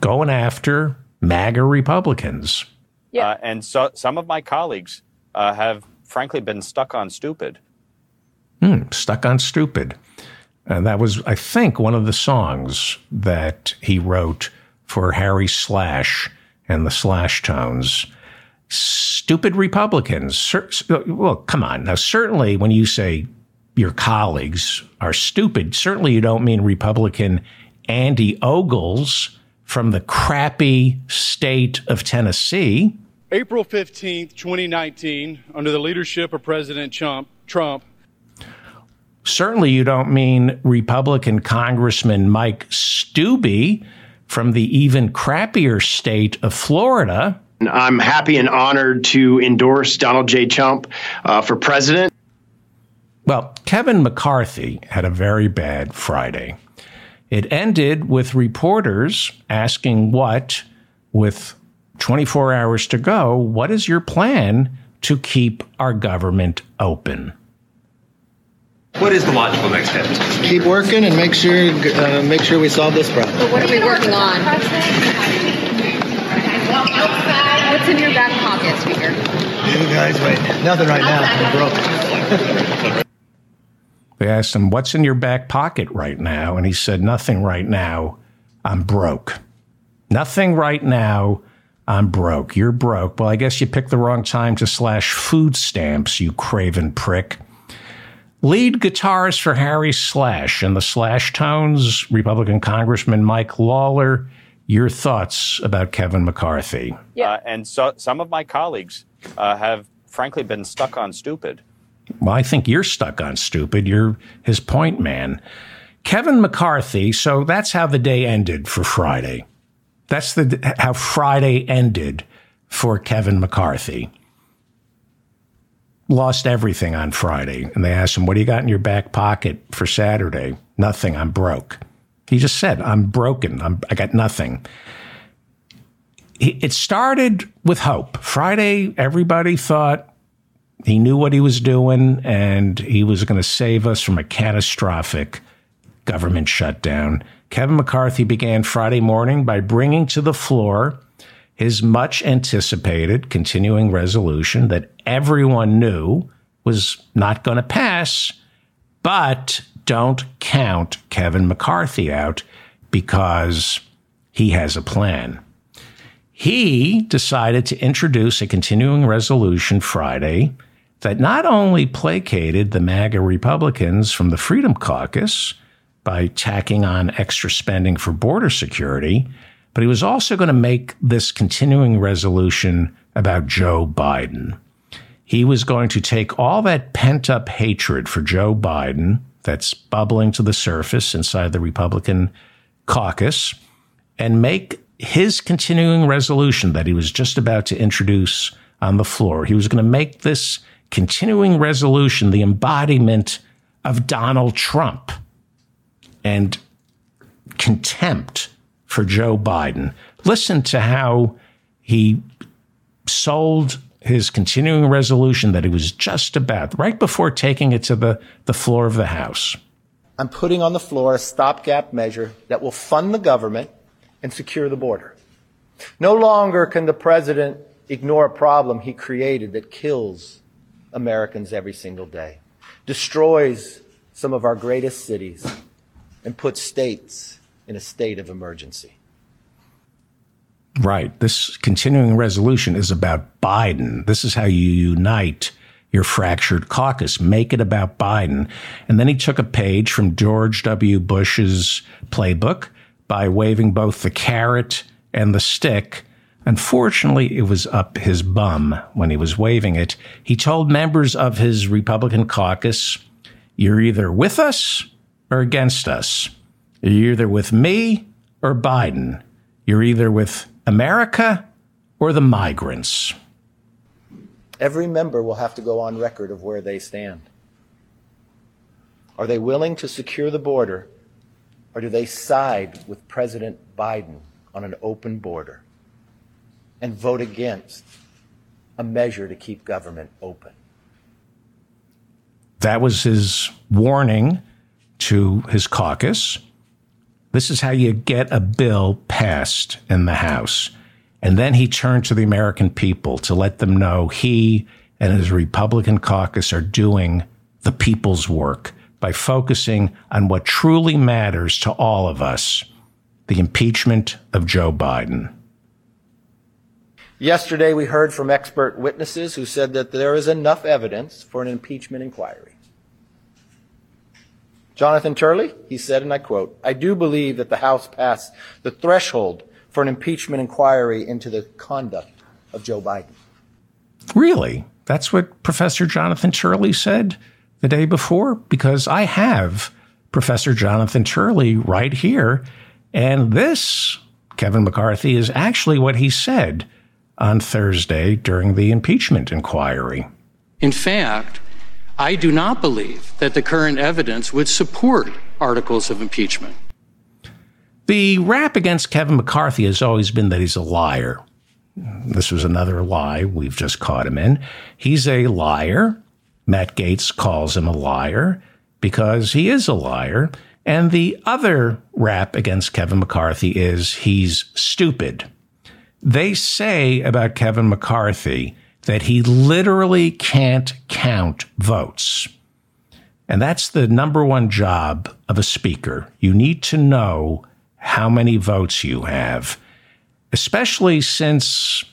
going after MAGA Republicans. Yeah. Uh, and so some of my colleagues uh, have frankly been stuck on stupid. Hmm, stuck on stupid. And that was, I think, one of the songs that he wrote for Harry Slash and the Slash Tones stupid Republicans. Well, come on. Now, certainly when you say your colleagues are stupid, certainly you don't mean Republican Andy Ogles from the crappy state of Tennessee. April 15th, 2019, under the leadership of President Trump, Trump Certainly, you don't mean Republican Congressman Mike Steube from the even crappier state of Florida. I'm happy and honored to endorse Donald J. Trump uh, for president. Well, Kevin McCarthy had a very bad Friday. It ended with reporters asking what, with 24 hours to go, what is your plan to keep our government open? What is the logical next step? Keep working and make sure uh, make sure we solve this problem. But what are we working on? What's in your back pocket, Speaker? You guys, wait. Nothing right now. I'm broke. *laughs* they asked him, What's in your back pocket right now? And he said, Nothing right now. I'm broke. Nothing right now. I'm broke. You're broke. Well, I guess you picked the wrong time to slash food stamps, you craven prick. Lead guitarist for Harry Slash and the Slash Tones, Republican Congressman Mike Lawler your thoughts about Kevin McCarthy. Yeah. Uh, and so some of my colleagues uh, have frankly been stuck on stupid. Well, I think you're stuck on stupid. You're his point man. Kevin McCarthy, so that's how the day ended for Friday. That's the how Friday ended for Kevin McCarthy. lost everything on Friday. And they asked him, What do you got in your back pocket for Saturday? Nothing. I'm broke. He just said, I'm broken. I'm, I got nothing. It started with hope. Friday, everybody thought he knew what he was doing and he was going to save us from a catastrophic government shutdown. Kevin McCarthy began Friday morning by bringing to the floor his much anticipated continuing resolution that everyone knew was not going to pass, but don't count Kevin McCarthy out because he has a plan. He decided to introduce a continuing resolution Friday that not only placated the MAGA Republicans from the Freedom Caucus by tacking on extra spending for border security, but he was also going to make this continuing resolution about Joe Biden. He was going to take all that pent up hatred for Joe Biden that's bubbling to the surface inside the Republican caucus and make his continuing resolution that he was just about to introduce on the floor. He was going to make this continuing resolution the embodiment of Donald Trump and contempt for Joe Biden. Listen to how he sold his continuing resolution that he was just about, right before taking it to the, the floor of the House. I'm putting on the floor a stopgap measure that will fund the government and secure the border. No longer can the president ignore a problem he created that kills Americans every single day, destroys some of our greatest cities, and puts states in a state of emergency. Right. This continuing resolution is about Biden. This is how you unite your fractured caucus. Make it about Biden. And then he took a page from George W. Bush's playbook by waving both the carrot and the stick. Unfortunately, it was up his bum when he was waving it. He told members of his Republican caucus, You're either with us or against us. You're either with me or Biden. You're either with America or the migrants. Every member will have to go on record of where they stand. Are they willing to secure the border, or do they side with President Biden on an open border and vote against a measure to keep government open? That was his warning to his caucus. This is how you get a bill passed in the House. And then he turned to the American people to let them know he and his Republican caucus are doing the people's work by focusing on what truly matters to all of us the impeachment of Joe Biden. Yesterday, we heard from expert witnesses who said that there is enough evidence for an impeachment inquiry. Jonathan Turley, he said, and I quote, I do believe that the House passed the threshold for an impeachment inquiry into the conduct of Joe Biden. Really? That's what Professor Jonathan Turley said the day before? Because I have Professor Jonathan Turley right here. And this, Kevin McCarthy, is actually what he said on Thursday during the impeachment inquiry. In fact, I do not believe that the current evidence would support articles of impeachment. The rap against Kevin McCarthy has always been that he's a liar. This was another lie we've just caught him in. He's a liar. Matt Gaetz calls him a liar because he is a liar. And the other rap against Kevin McCarthy is he's stupid. They say about Kevin McCarthy that he literally can't count votes. And that's the number one job of a speaker. You need to know how many votes you have, especially since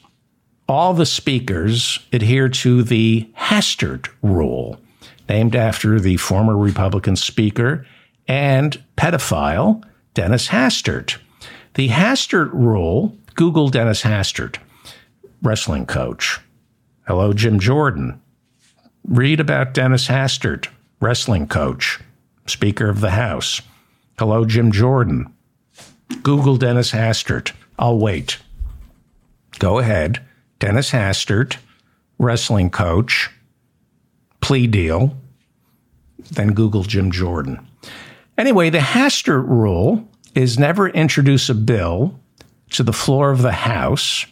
all the speakers adhere to the Hastert rule, named after the former Republican speaker and pedophile Dennis Hastert. The Hastert rule, Google Dennis Hastert, wrestling coach. Hello, Jim Jordan. Read about Dennis Hastert, wrestling coach, Speaker of the House. Hello, Jim Jordan. Google Dennis Hastert. I'll wait. Go ahead. Dennis Hastert, wrestling coach, plea deal. Then Google Jim Jordan. Anyway, the Hastert rule is never introduce a bill to the floor of the House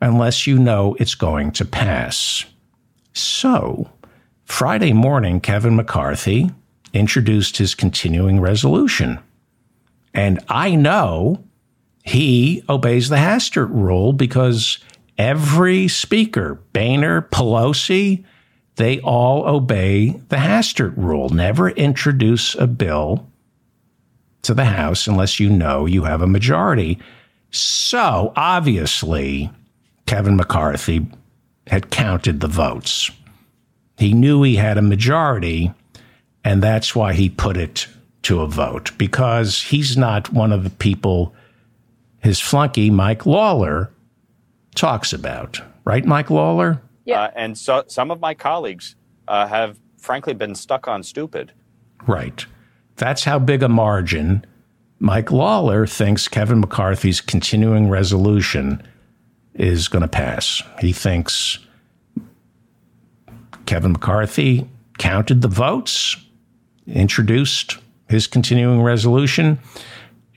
unless you know it's going to pass. So, Friday morning, Kevin McCarthy introduced his continuing resolution. And I know he obeys the Hastert rule because every speaker, Boehner, Pelosi, they all obey the Hastert rule. Never introduce a bill to the House unless you know you have a majority. So obviously, Kevin McCarthy had counted the votes. He knew he had a majority, and that's why he put it to a vote because he's not one of the people his flunky, Mike Lawler, talks about. Right, Mike Lawler? Yeah. Uh, and so some of my colleagues uh, have, frankly, been stuck on stupid. Right. That's how big a margin Mike Lawler thinks Kevin McCarthy's continuing resolution is going to pass. He thinks Kevin McCarthy counted the votes, introduced his continuing resolution.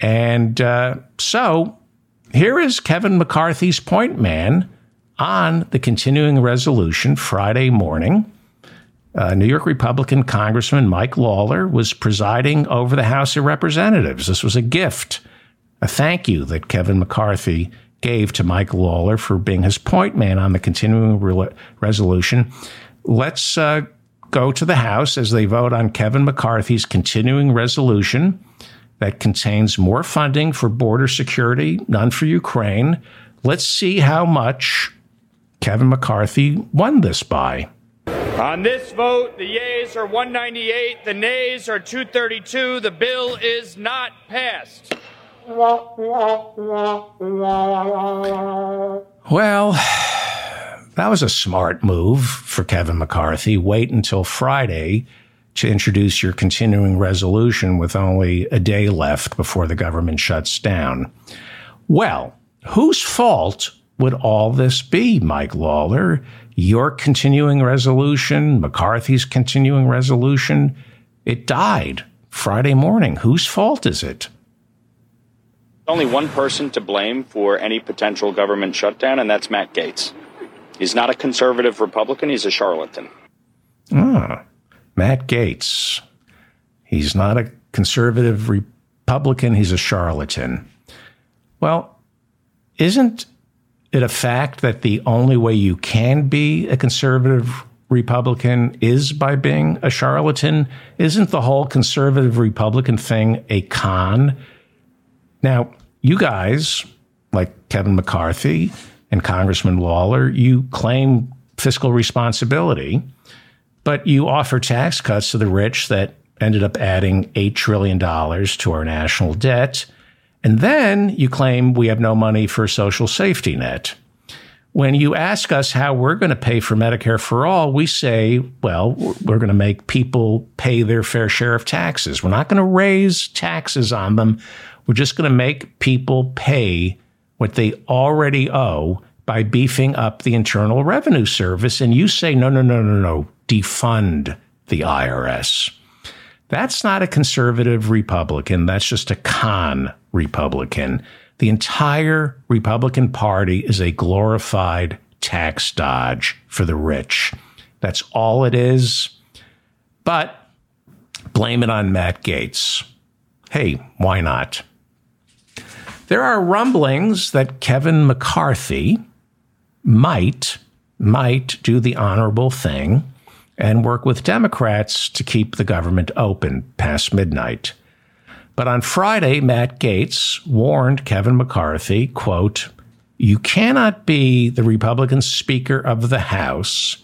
And uh, so here is Kevin McCarthy's point man on the continuing resolution Friday morning. Uh, New York Republican Congressman Mike Lawler was presiding over the House of Representatives. This was a gift, a thank you that Kevin McCarthy gave to Mike Lawler for being his point man on the continuing re- resolution. Let's uh, go to the House as they vote on Kevin McCarthy's continuing resolution that contains more funding for border security, none for Ukraine. Let's see how much Kevin McCarthy won this by. On this vote, the yeas are 198, the nays are 232. The bill is not passed. Well, that was a smart move for Kevin McCarthy. Wait until Friday to introduce your continuing resolution with only a day left before the government shuts down. Well, whose fault would all this be, Mike Lawler? Your continuing resolution, McCarthy's continuing resolution? It died Friday morning. Whose fault is it? Only one person to blame for any potential government shutdown, and that's Matt Gaetz. He's not a conservative Republican, he's a charlatan. Ah, Matt Gaetz. He's not a conservative Republican, he's a charlatan. Well, isn't it a fact that the only way you can be a conservative Republican is by being a charlatan? Isn't the whole conservative Republican thing a con? Now, you guys, like Kevin McCarthy, and Congressman Lawler, you claim fiscal responsibility, but you offer tax cuts to the rich that ended up adding $8 trillion to our national debt. And then you claim we have no money for social safety net. When you ask us how we're going to pay for Medicare for all, we say, well, we're going to make people pay their fair share of taxes. We're not going to raise taxes on them. We're just going to make people pay what they already owe by beefing up the Internal Revenue Service. And you say, no, no, no, no, no, defund the IRS. That's not a conservative Republican. That's just a con Republican. The entire Republican Party is a glorified tax dodge for the rich. That's all it is. But blame it on Matt Gaetz. Hey, why not? There are rumblings that Kevin McCarthy might might do the honorable thing and work with Democrats to keep the government open past midnight. But on Friday, Matt Gaetz warned Kevin McCarthy, quote, "You cannot be the Republican Speaker of the House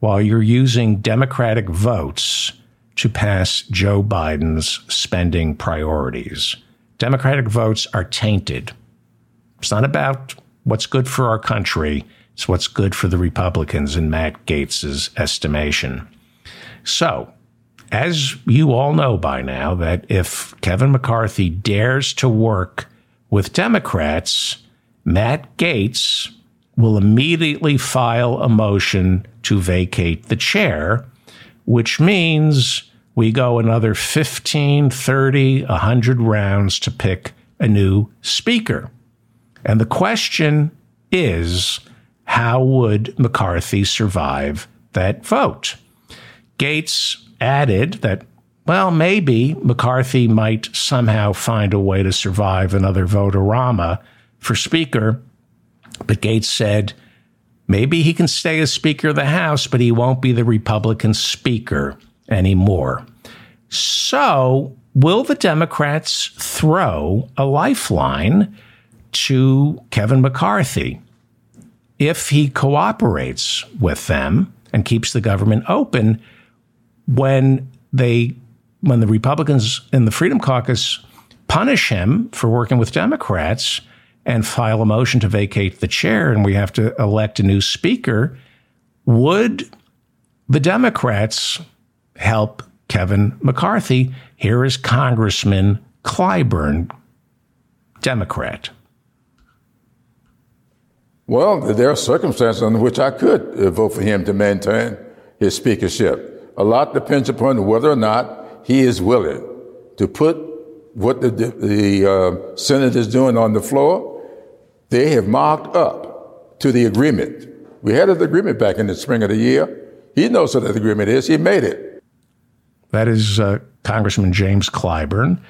while you're using Democratic votes to pass Joe Biden's spending priorities." Democratic votes are tainted. It's not about what's good for our country, it's what's good for the Republicans in Matt Gaetz's estimation. So, as you all know by now, that if Kevin McCarthy dares to work with Democrats, Matt Gaetz will immediately file a motion to vacate the chair which means we go another 15, 30, 100 rounds to pick a new speaker. And the question is how would McCarthy survive that vote? Gaetz added that, well, maybe McCarthy might somehow find a way to survive another vote-a-rama for Speaker. But Gaetz said maybe he can stay as Speaker of the House, but he won't be the Republican Speaker anymore. So, will the Democrats throw a lifeline to Kevin McCarthy? If he cooperates with them and keeps the government open, when they when the Republicans in the Freedom Caucus punish him for working with Democrats and file a motion to vacate the chair and we have to elect a new speaker, would the Democrats help Kevin McCarthy? Here is Congressman Clyburn, Democrat. Well, there are circumstances under which I could uh, vote for him to maintain his speakership. A lot depends upon whether or not he is willing to put what the, the uh, Senate is doing on the floor. They have marked up to the agreement. We had an agreement back in the spring of the year. He knows what that agreement is. He made it. That is uh, Congressman James Clyburn.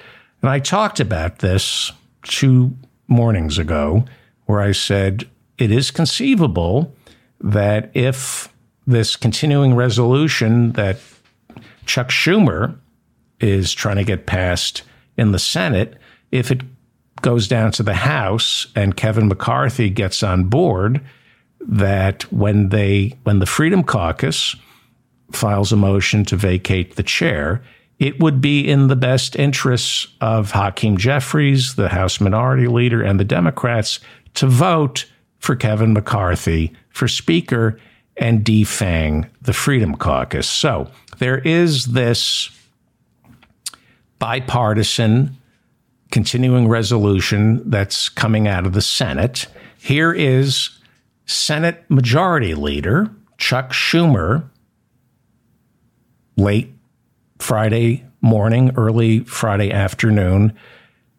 And I talked about this two mornings ago, where I said it is conceivable that if this continuing resolution that Chuck Schumer is trying to get passed in the Senate, if it goes down to the House and Kevin McCarthy gets on board, that when they when the Freedom Caucus files a motion to vacate the chair, it would be in the best interests of Hakeem Jeffries, the House Minority Leader, and the Democrats to vote for Kevin McCarthy for Speaker and defang the Freedom Caucus. So there is this bipartisan continuing resolution that's coming out of the Senate. Here is Senate Majority Leader Chuck Schumer late Friday morning, early Friday afternoon,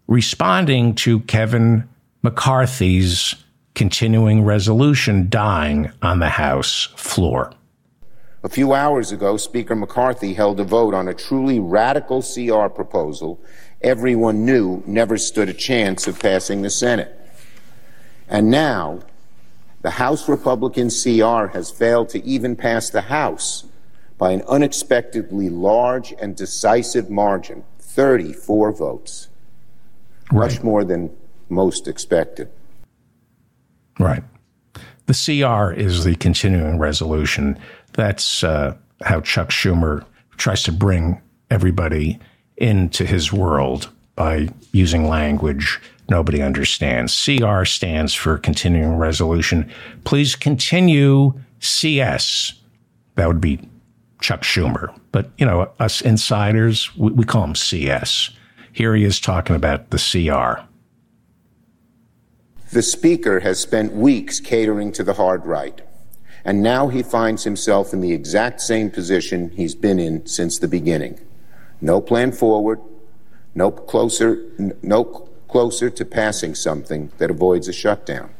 responding to Kevin McCarthy's continuing resolution dying on the House floor. A few hours ago, Speaker McCarthy held a vote on a truly radical CR proposal everyone knew never stood a chance of passing the Senate. And now, the House Republican CR has failed to even pass the House by an unexpectedly large and decisive margin 34 votes. Right. Much more than most expected. Right. The CR is the continuing resolution. That's uh, how Chuck Schumer tries to bring everybody into his world by using language nobody understands. CR stands for continuing resolution. Please continue CS. That would be Chuck Schumer. But, you know, us insiders, we, we call him CS. Here he is talking about the CR. The Speaker has spent weeks catering to the hard right, and now he finds himself in the exact same position he's been in since the beginning. No plan forward, no closer, no closer to passing something that avoids a shutdown.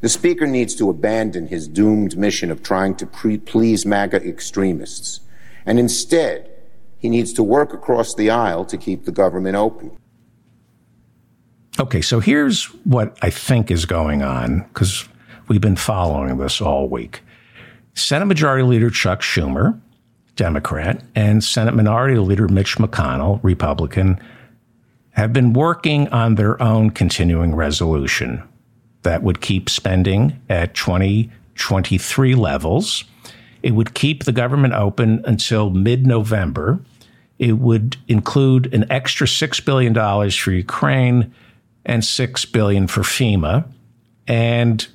The Speaker needs to abandon his doomed mission of trying to pre- please MAGA extremists, and instead, he needs to work across the aisle to keep the government open. Okay, so here's what I think is going on because we've been following this all week. Senate Majority Leader Chuck Schumer, Democrat, and Senate Minority Leader Mitch McConnell, Republican, have been working on their own continuing resolution that would keep spending at 2023 levels. It would keep the government open until mid November. It would include an extra $6 billion for Ukraine and six billion for FEMA, and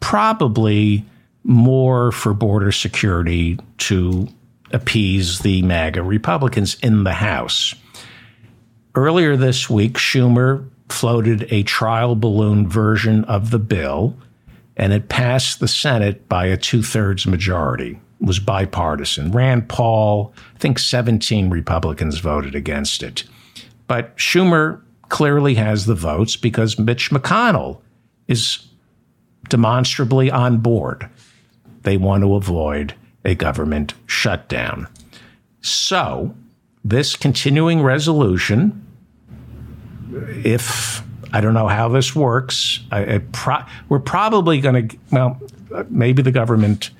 probably more for border security to appease the MAGA Republicans in the House. Earlier this week, Schumer floated a trial balloon version of the bill and it passed the Senate by a two thirds majority. It was bipartisan. Rand Paul, I think 17 Republicans voted against it. But Schumer clearly has the votes because Mitch McConnell is demonstrably on board. They want to avoid a government shutdown. So, this continuing resolution, if I don't know how this works, I, pro- we're probably going to, well, maybe the government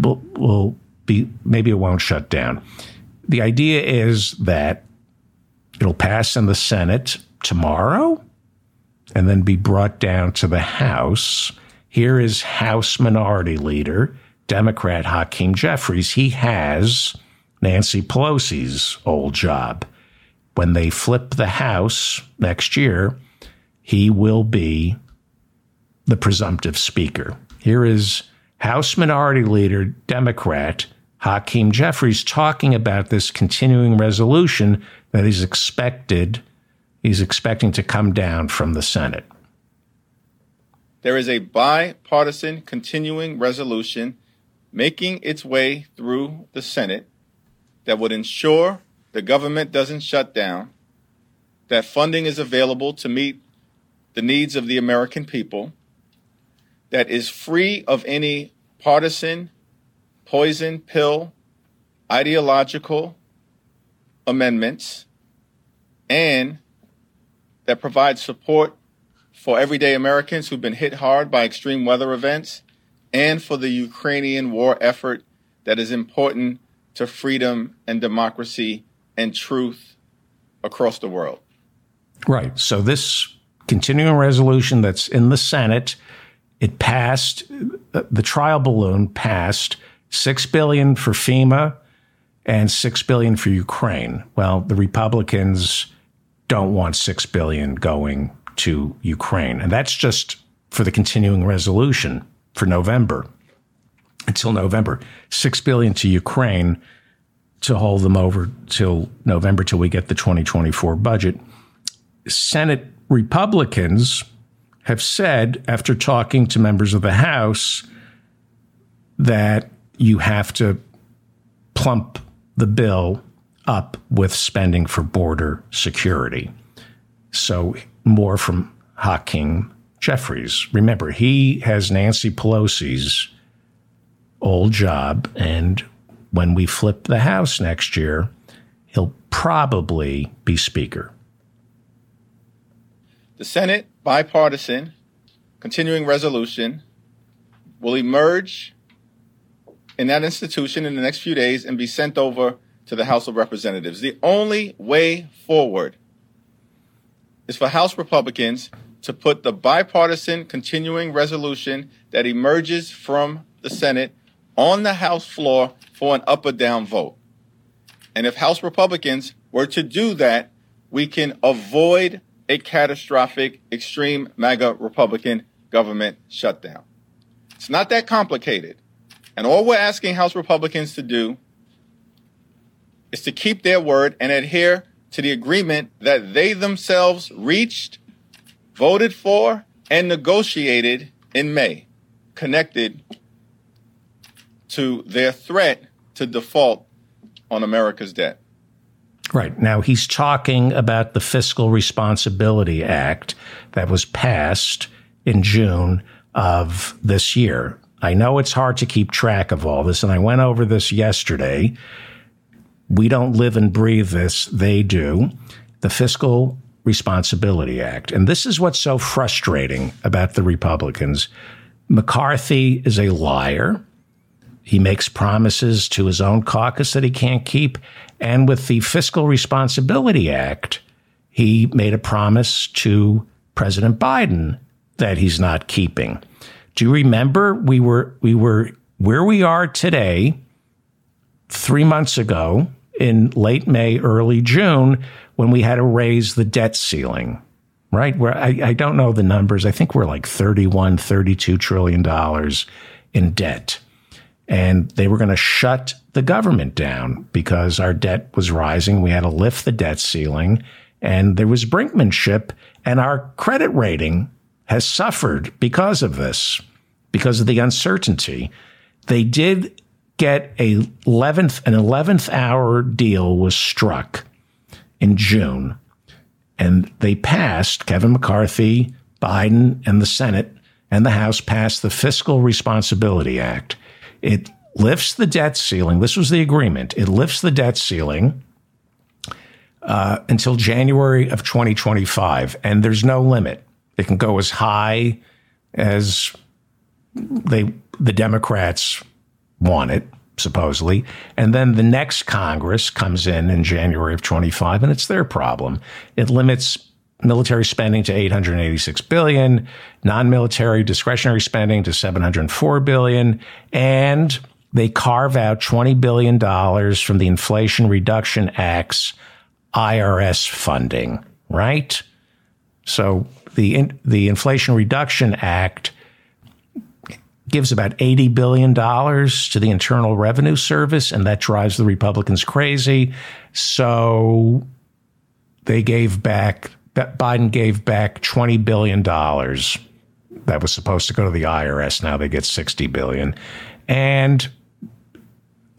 will, will be, maybe it won't shut down. The idea is that it'll pass in the Senate tomorrow and then be brought down to the House. Here is House Minority Leader, Democrat Hakeem Jeffries. He has Nancy Pelosi's old job. When they flip the House next year, he will be the presumptive speaker. Here is House Minority Leader, Democrat Hakeem Jeffries, talking about this continuing resolution that he's expected he's expecting to come down from the Senate. There is a bipartisan continuing resolution making its way through the Senate that would ensure the government doesn't shut down, that funding is available to meet the needs of the American people, that is free of any partisan, poison pill, ideological amendments, and that provides support for everyday Americans who've been hit hard by extreme weather events and for the Ukrainian war effort that is important to freedom and democracy and truth across the world. Right. So this continuing resolution that's in the Senate, it passed uh, the trial balloon passed 6 billion for FEMA and 6 billion for Ukraine. Well, the Republicans don't want 6 billion going to Ukraine. And that's just for the continuing resolution for November until November. 6 billion to Ukraine to hold them over till November till we get the 2024 budget. Senate Republicans have said after talking to members of the House that you have to plump the bill up with spending for border security. So, more from Hakeem Jeffries. Remember, he has Nancy Pelosi's old job, and when we flip the House next year, he'll probably be Speaker. The Senate bipartisan continuing resolution will emerge in that institution in the next few days and be sent over to the House of Representatives. The only way forward is for House Republicans to put the bipartisan continuing resolution that emerges from the Senate on the House floor for an up or down vote. And if House Republicans were to do that, we can avoid a catastrophic, extreme MAGA Republican government shutdown. It's not that complicated. And all we're asking House Republicans to do is to keep their word and adhere to the agreement that they themselves reached, voted for, and negotiated in May, connected to their threat to default on America's debt. Right. Now, he's talking about the Fiscal Responsibility Act that was passed in June of this year. I know it's hard to keep track of all this, and I went over this yesterday. We don't live and breathe this, they do. The Fiscal Responsibility Act. And this is what's so frustrating about the Republicans. McCarthy is a liar. He makes promises to his own caucus that he can't keep. And with the Fiscal Responsibility Act, he made a promise to President Biden that he's not keeping. Do you remember we were we were where we are today 3 months ago in late May, early June when we had to raise the debt ceiling, right? Where I, I don't know the numbers. I think we're like 31, 32 trillion dollars in debt and they were going to shut the government down because our debt was rising. We had to lift the debt ceiling and there was brinkmanship and our credit rating has suffered because of this. Because of the uncertainty. They did get a 11th an 11th hour deal was struck in June and they passed Kevin McCarthy, Biden and the Senate and the House passed the Fiscal Responsibility Act. It lifts the debt ceiling. This was the agreement. It lifts the debt ceiling uh, until January of 2025, and there's no limit. It can go as high as they the Democrats want it, supposedly, and then the next Congress comes in in January of 25, and it's their problem. It limits military spending to 886 billion, non-military discretionary spending to 704 billion, and they carve out $20 billion from the Inflation Reduction Act's IRS funding, right? So the the Inflation Reduction Act gives about $80 billion to the Internal Revenue Service, and that drives the Republicans crazy. So they gave back, Biden gave back $20 billion that was supposed to go to the IRS. Now they get 60 billion. And,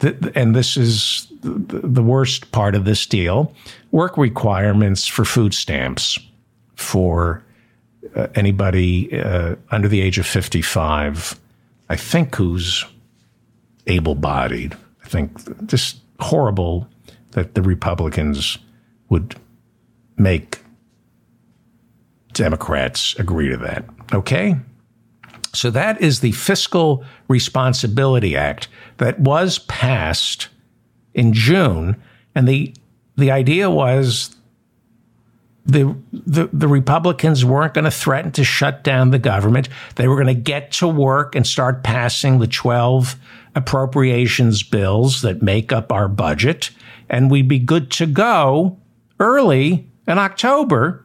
and this is the, the worst part of this deal work requirements for food stamps for uh, anybody uh, under the age of 55 I think who's able bodied. I think just horrible that the Republicans would make Democrats agree to that. Okay? So that is the Fiscal Responsibility Act that was passed in June. And the, the idea was the, the, the Republicans weren't going to threaten to shut down the government. They were going to get to work and start passing the 12 appropriations bills that make up our budget. And we'd be good to go early in October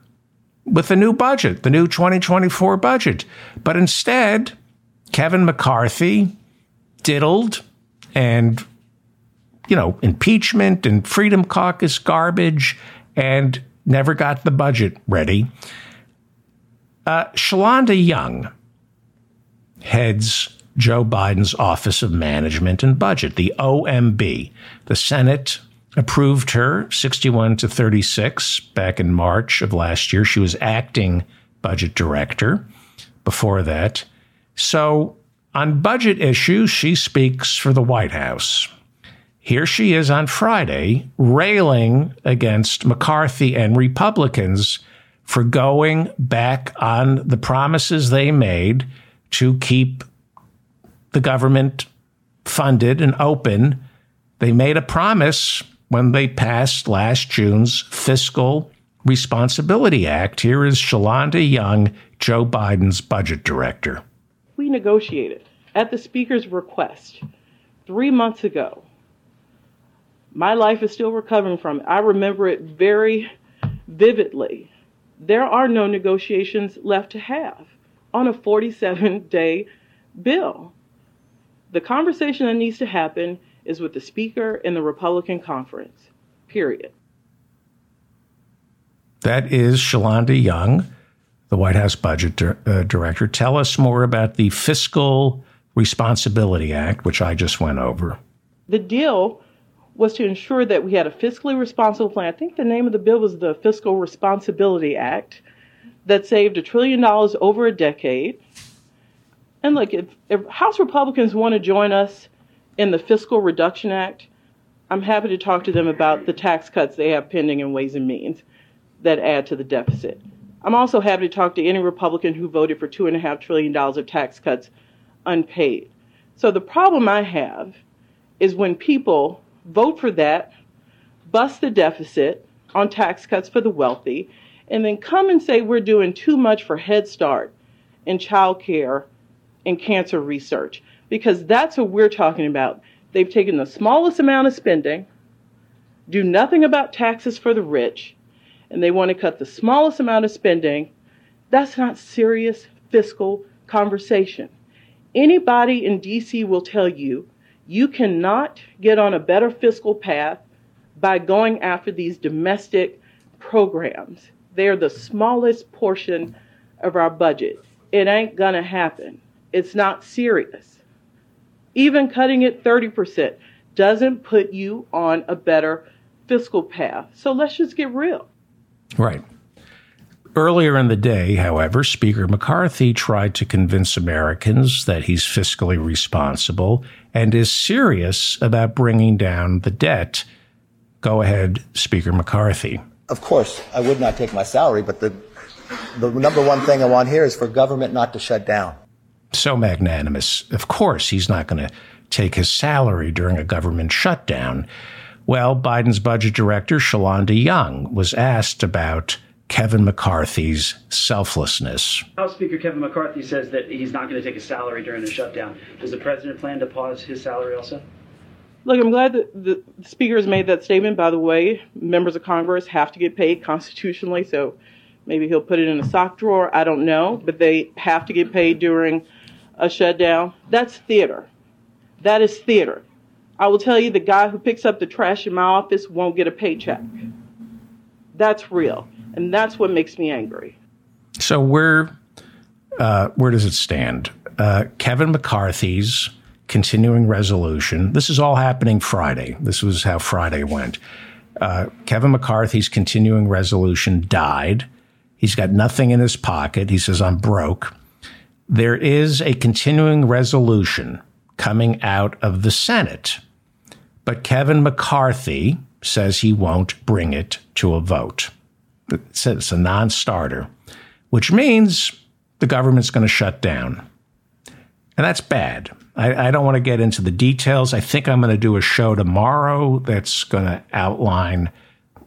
with the new budget, the new 2024 budget. But instead, Kevin McCarthy diddled and, you know, impeachment and Freedom Caucus garbage and never got the budget ready. Uh, Shalanda Young heads Joe Biden's Office of Management and Budget, the OMB. The Senate approved her 61 to 36 back in March of last year. She was acting budget director before that. So, on budget issues, she speaks for the White House here she is on Friday railing against McCarthy and Republicans for going back on the promises they made to keep the government funded and open. They made a promise when they passed last June's Fiscal Responsibility Act. Here is Shalanda Young, Joe Biden's budget director. We negotiated at the Speaker's request three months ago my life is still recovering from it. I remember it very vividly. There are no negotiations left to have on a 47 day bill. The conversation that needs to happen is with the Speaker and the Republican conference, period. That is Shalanda Young, the White House budget uh, director. Tell us more about the Fiscal Responsibility Act, which I just went over. The deal was to ensure that we had a fiscally responsible plan. I think the name of the bill was the Fiscal Responsibility Act that saved a trillion dollars over a decade. And look, if, if House Republicans want to join us in the Fiscal Reduction Act, I'm happy to talk to them about the tax cuts they have pending in Ways and Means that add to the deficit. I'm also happy to talk to any Republican who voted for $2.5 trillion of tax cuts unpaid. So the problem I have is when people vote for that, bust the deficit on tax cuts for the wealthy, and then come and say we're doing too much for Head Start and child care and cancer research. Because that's what we're talking about. They've taken the smallest amount of spending, do nothing about taxes for the rich, and they want to cut the smallest amount of spending. That's not serious fiscal conversation. Anybody in DC will tell you you cannot get on a better fiscal path by going after these domestic programs. They're the smallest portion of our budget. It ain't gonna happen. It's not serious. Even cutting it 30% doesn't put you on a better fiscal path. So let's just get real. Right. Earlier in the day, however, Speaker McCarthy tried to convince Americans that he's fiscally responsible and is serious about bringing down the debt. Go ahead, Speaker McCarthy. Of course, I would not take my salary, but the, the number one thing I want here is for government not to shut down. So magnanimous. Of course, he's not going to take his salary during a government shutdown. Well, Biden's budget director, Shalanda Young, was asked about Kevin McCarthy's selflessness. House Speaker Kevin McCarthy says that he's not going to take a salary during the shutdown. Does the president plan to pause his salary also? Look, I'm glad that the speaker has made that statement. By the way, members of Congress have to get paid constitutionally, so maybe he'll put it in a sock drawer. I don't know, but they have to get paid during a shutdown. That's theater. That is theater. I will tell you the guy who picks up the trash in my office won't get a paycheck. That's real. And that's what makes me angry. So where uh, where does it stand? Uh, Kevin McCarthy's continuing resolution. This is all happening Friday. This was how Friday went. Uh, Kevin McCarthy's continuing resolution died. He's got nothing in his pocket. He says, I'm broke. There is a continuing resolution coming out of the Senate, but Kevin McCarthy says he won't bring it to a vote. It's a non starter, which means the government's going to shut down. And that's bad. I, I don't want to get into the details. I think I'm going to do a show tomorrow that's going to outline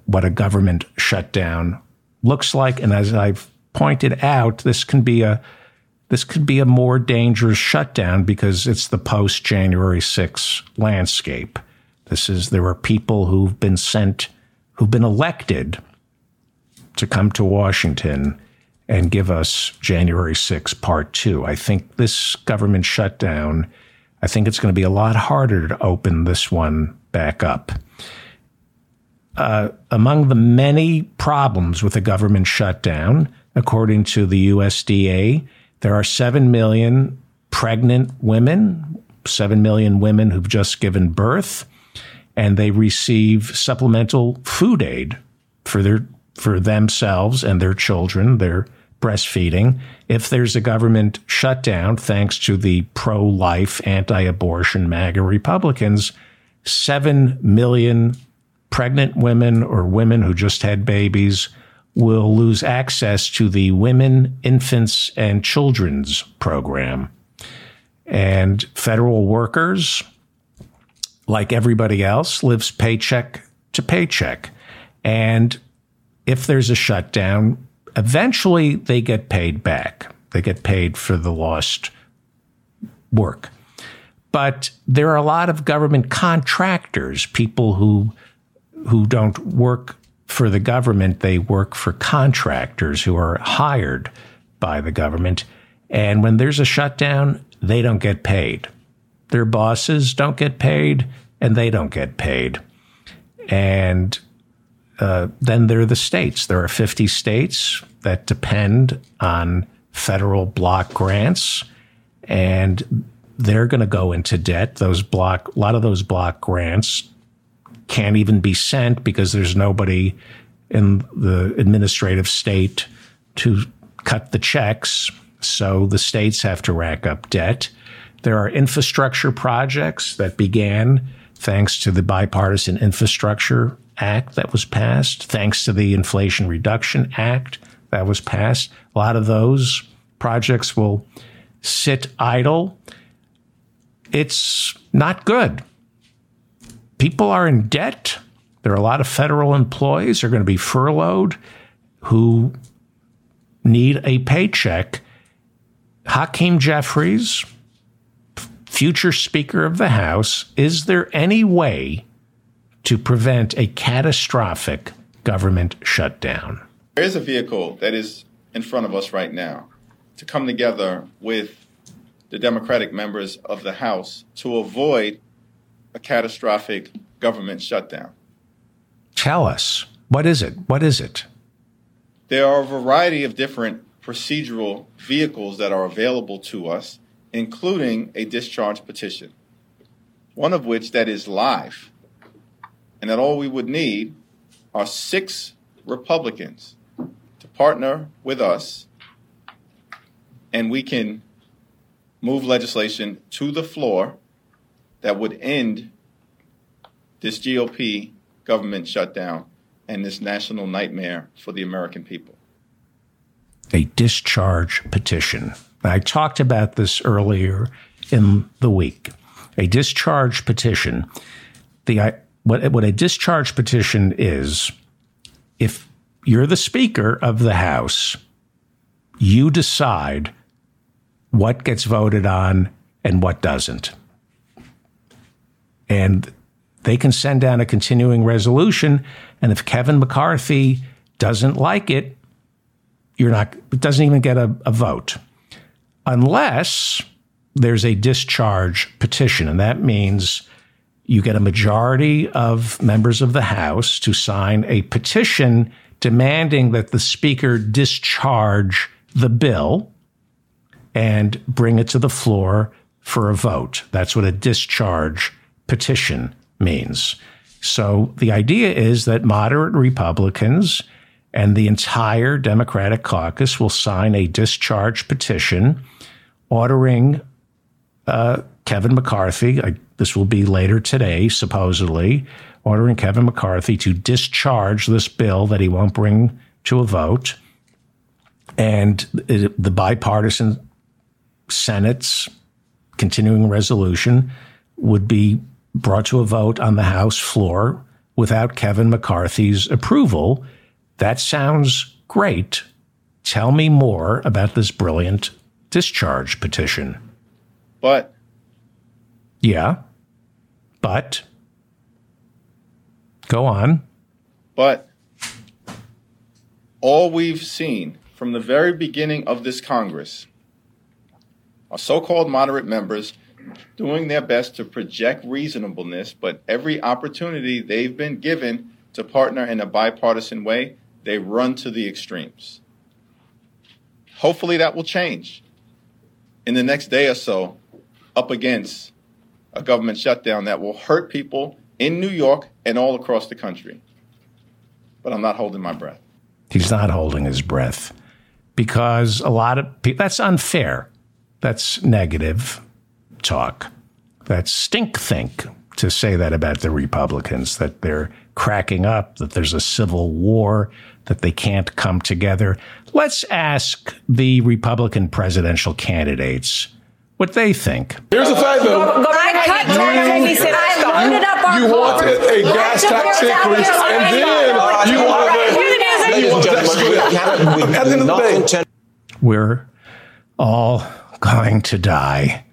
what a government shutdown looks like. And as I've pointed out, this can be a this could be a more dangerous shutdown because it's the post January 6 landscape. This is there are people who've been sent, who've been elected to come to Washington and give us January 6 part 2. I think this government shutdown, I think it's going to be a lot harder to open this one back up. Uh, among the many problems with a government shutdown, according to the USDA, there are 7 million pregnant women, 7 million women who've just given birth, and they receive supplemental food aid for their for themselves and their children, their breastfeeding. If there's a government shutdown, thanks to the pro life, anti abortion MAGA Republicans, 7 million pregnant women or women who just had babies will lose access to the Women, Infants, and Children's program. And federal workers, like everybody else, lives paycheck to paycheck. And if there's a shutdown, eventually they get paid back. They get paid for the lost work. But there are a lot of government contractors, people who who don't work for the government, they work for contractors who are hired by the government. And when there's a shutdown, they don't get paid. Their bosses don't get paid, and they don't get paid. And uh, then there are the states. There are 50 states that depend on federal block grants, and they're going to go into debt. Those block, a lot of those block grants can't even be sent because there's nobody in the administrative state to cut the checks. So the states have to rack up debt. There are infrastructure projects that began thanks to the bipartisan infrastructure act that was passed, thanks to the Inflation Reduction Act that was passed. A lot of those projects will sit idle. It's not good people are in debt. There are a lot of federal employees are going to be furloughed who need a paycheck. Hakeem Jeffries, future Speaker of the House, is there any way to prevent a catastrophic government shutdown? There is a vehicle that is in front of us right now to come together with the Democratic members of the House to avoid a catastrophic government shutdown. Tell us. What is it? What is it? There are a variety of different procedural vehicles that are available to us including a discharge petition, one of which that is live, and that all we would need are six Republicans to partner with us, and we can move legislation to the floor that would end this GOP government shutdown and this national nightmare for the American people. A discharge petition. I talked about this earlier in the week. A discharge petition. The what what a discharge petition is, if you're the speaker of the House, you decide what gets voted on and what doesn't. And they can send down a continuing resolution. And if Kevin McCarthy doesn't like it, you're not, it doesn't even get a, a vote. Unless there's a discharge petition. And that means you get a majority of members of the House to sign a petition demanding that the Speaker discharge the bill and bring it to the floor for a vote. That's what a discharge petition means. So the idea is that moderate Republicans and the entire Democratic caucus will sign a discharge petition ordering uh, Kevin McCarthy, I, this will be later today, supposedly, ordering Kevin McCarthy to discharge this bill that he won't bring to a vote. And the bipartisan Senate's continuing resolution would be brought to a vote on the House floor without Kevin McCarthy's approval. That sounds great. Tell me more about this brilliant discharge petition. But. Yeah. But. Go on. But all we've seen from the very beginning of this Congress are so called moderate members doing their best to project reasonableness, but every opportunity they've been given to partner in a bipartisan way, they run to the extremes. Hopefully that will change in the next day or so up against a government shutdown that will hurt people in New York and all across the country. But I'm not holding my breath. He's not holding his breath because a lot of people, that's unfair. That's negative talk. That's stink think to say that about the Republicans, that they're cracking up, that there's a civil war, that they can't come together. Let's ask the Republican presidential candidates what they think. Here's the fact, though. I cut taxes. I loaded up our You wanted a gas tax increase, and then you wanted At the end of the day, we're all going to die.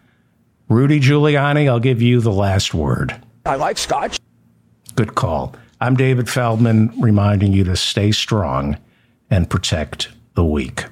Rudy Giuliani, I'll give you the last word. I like scotch. Good call. I'm David Feldman, reminding you to stay strong and protect the weak.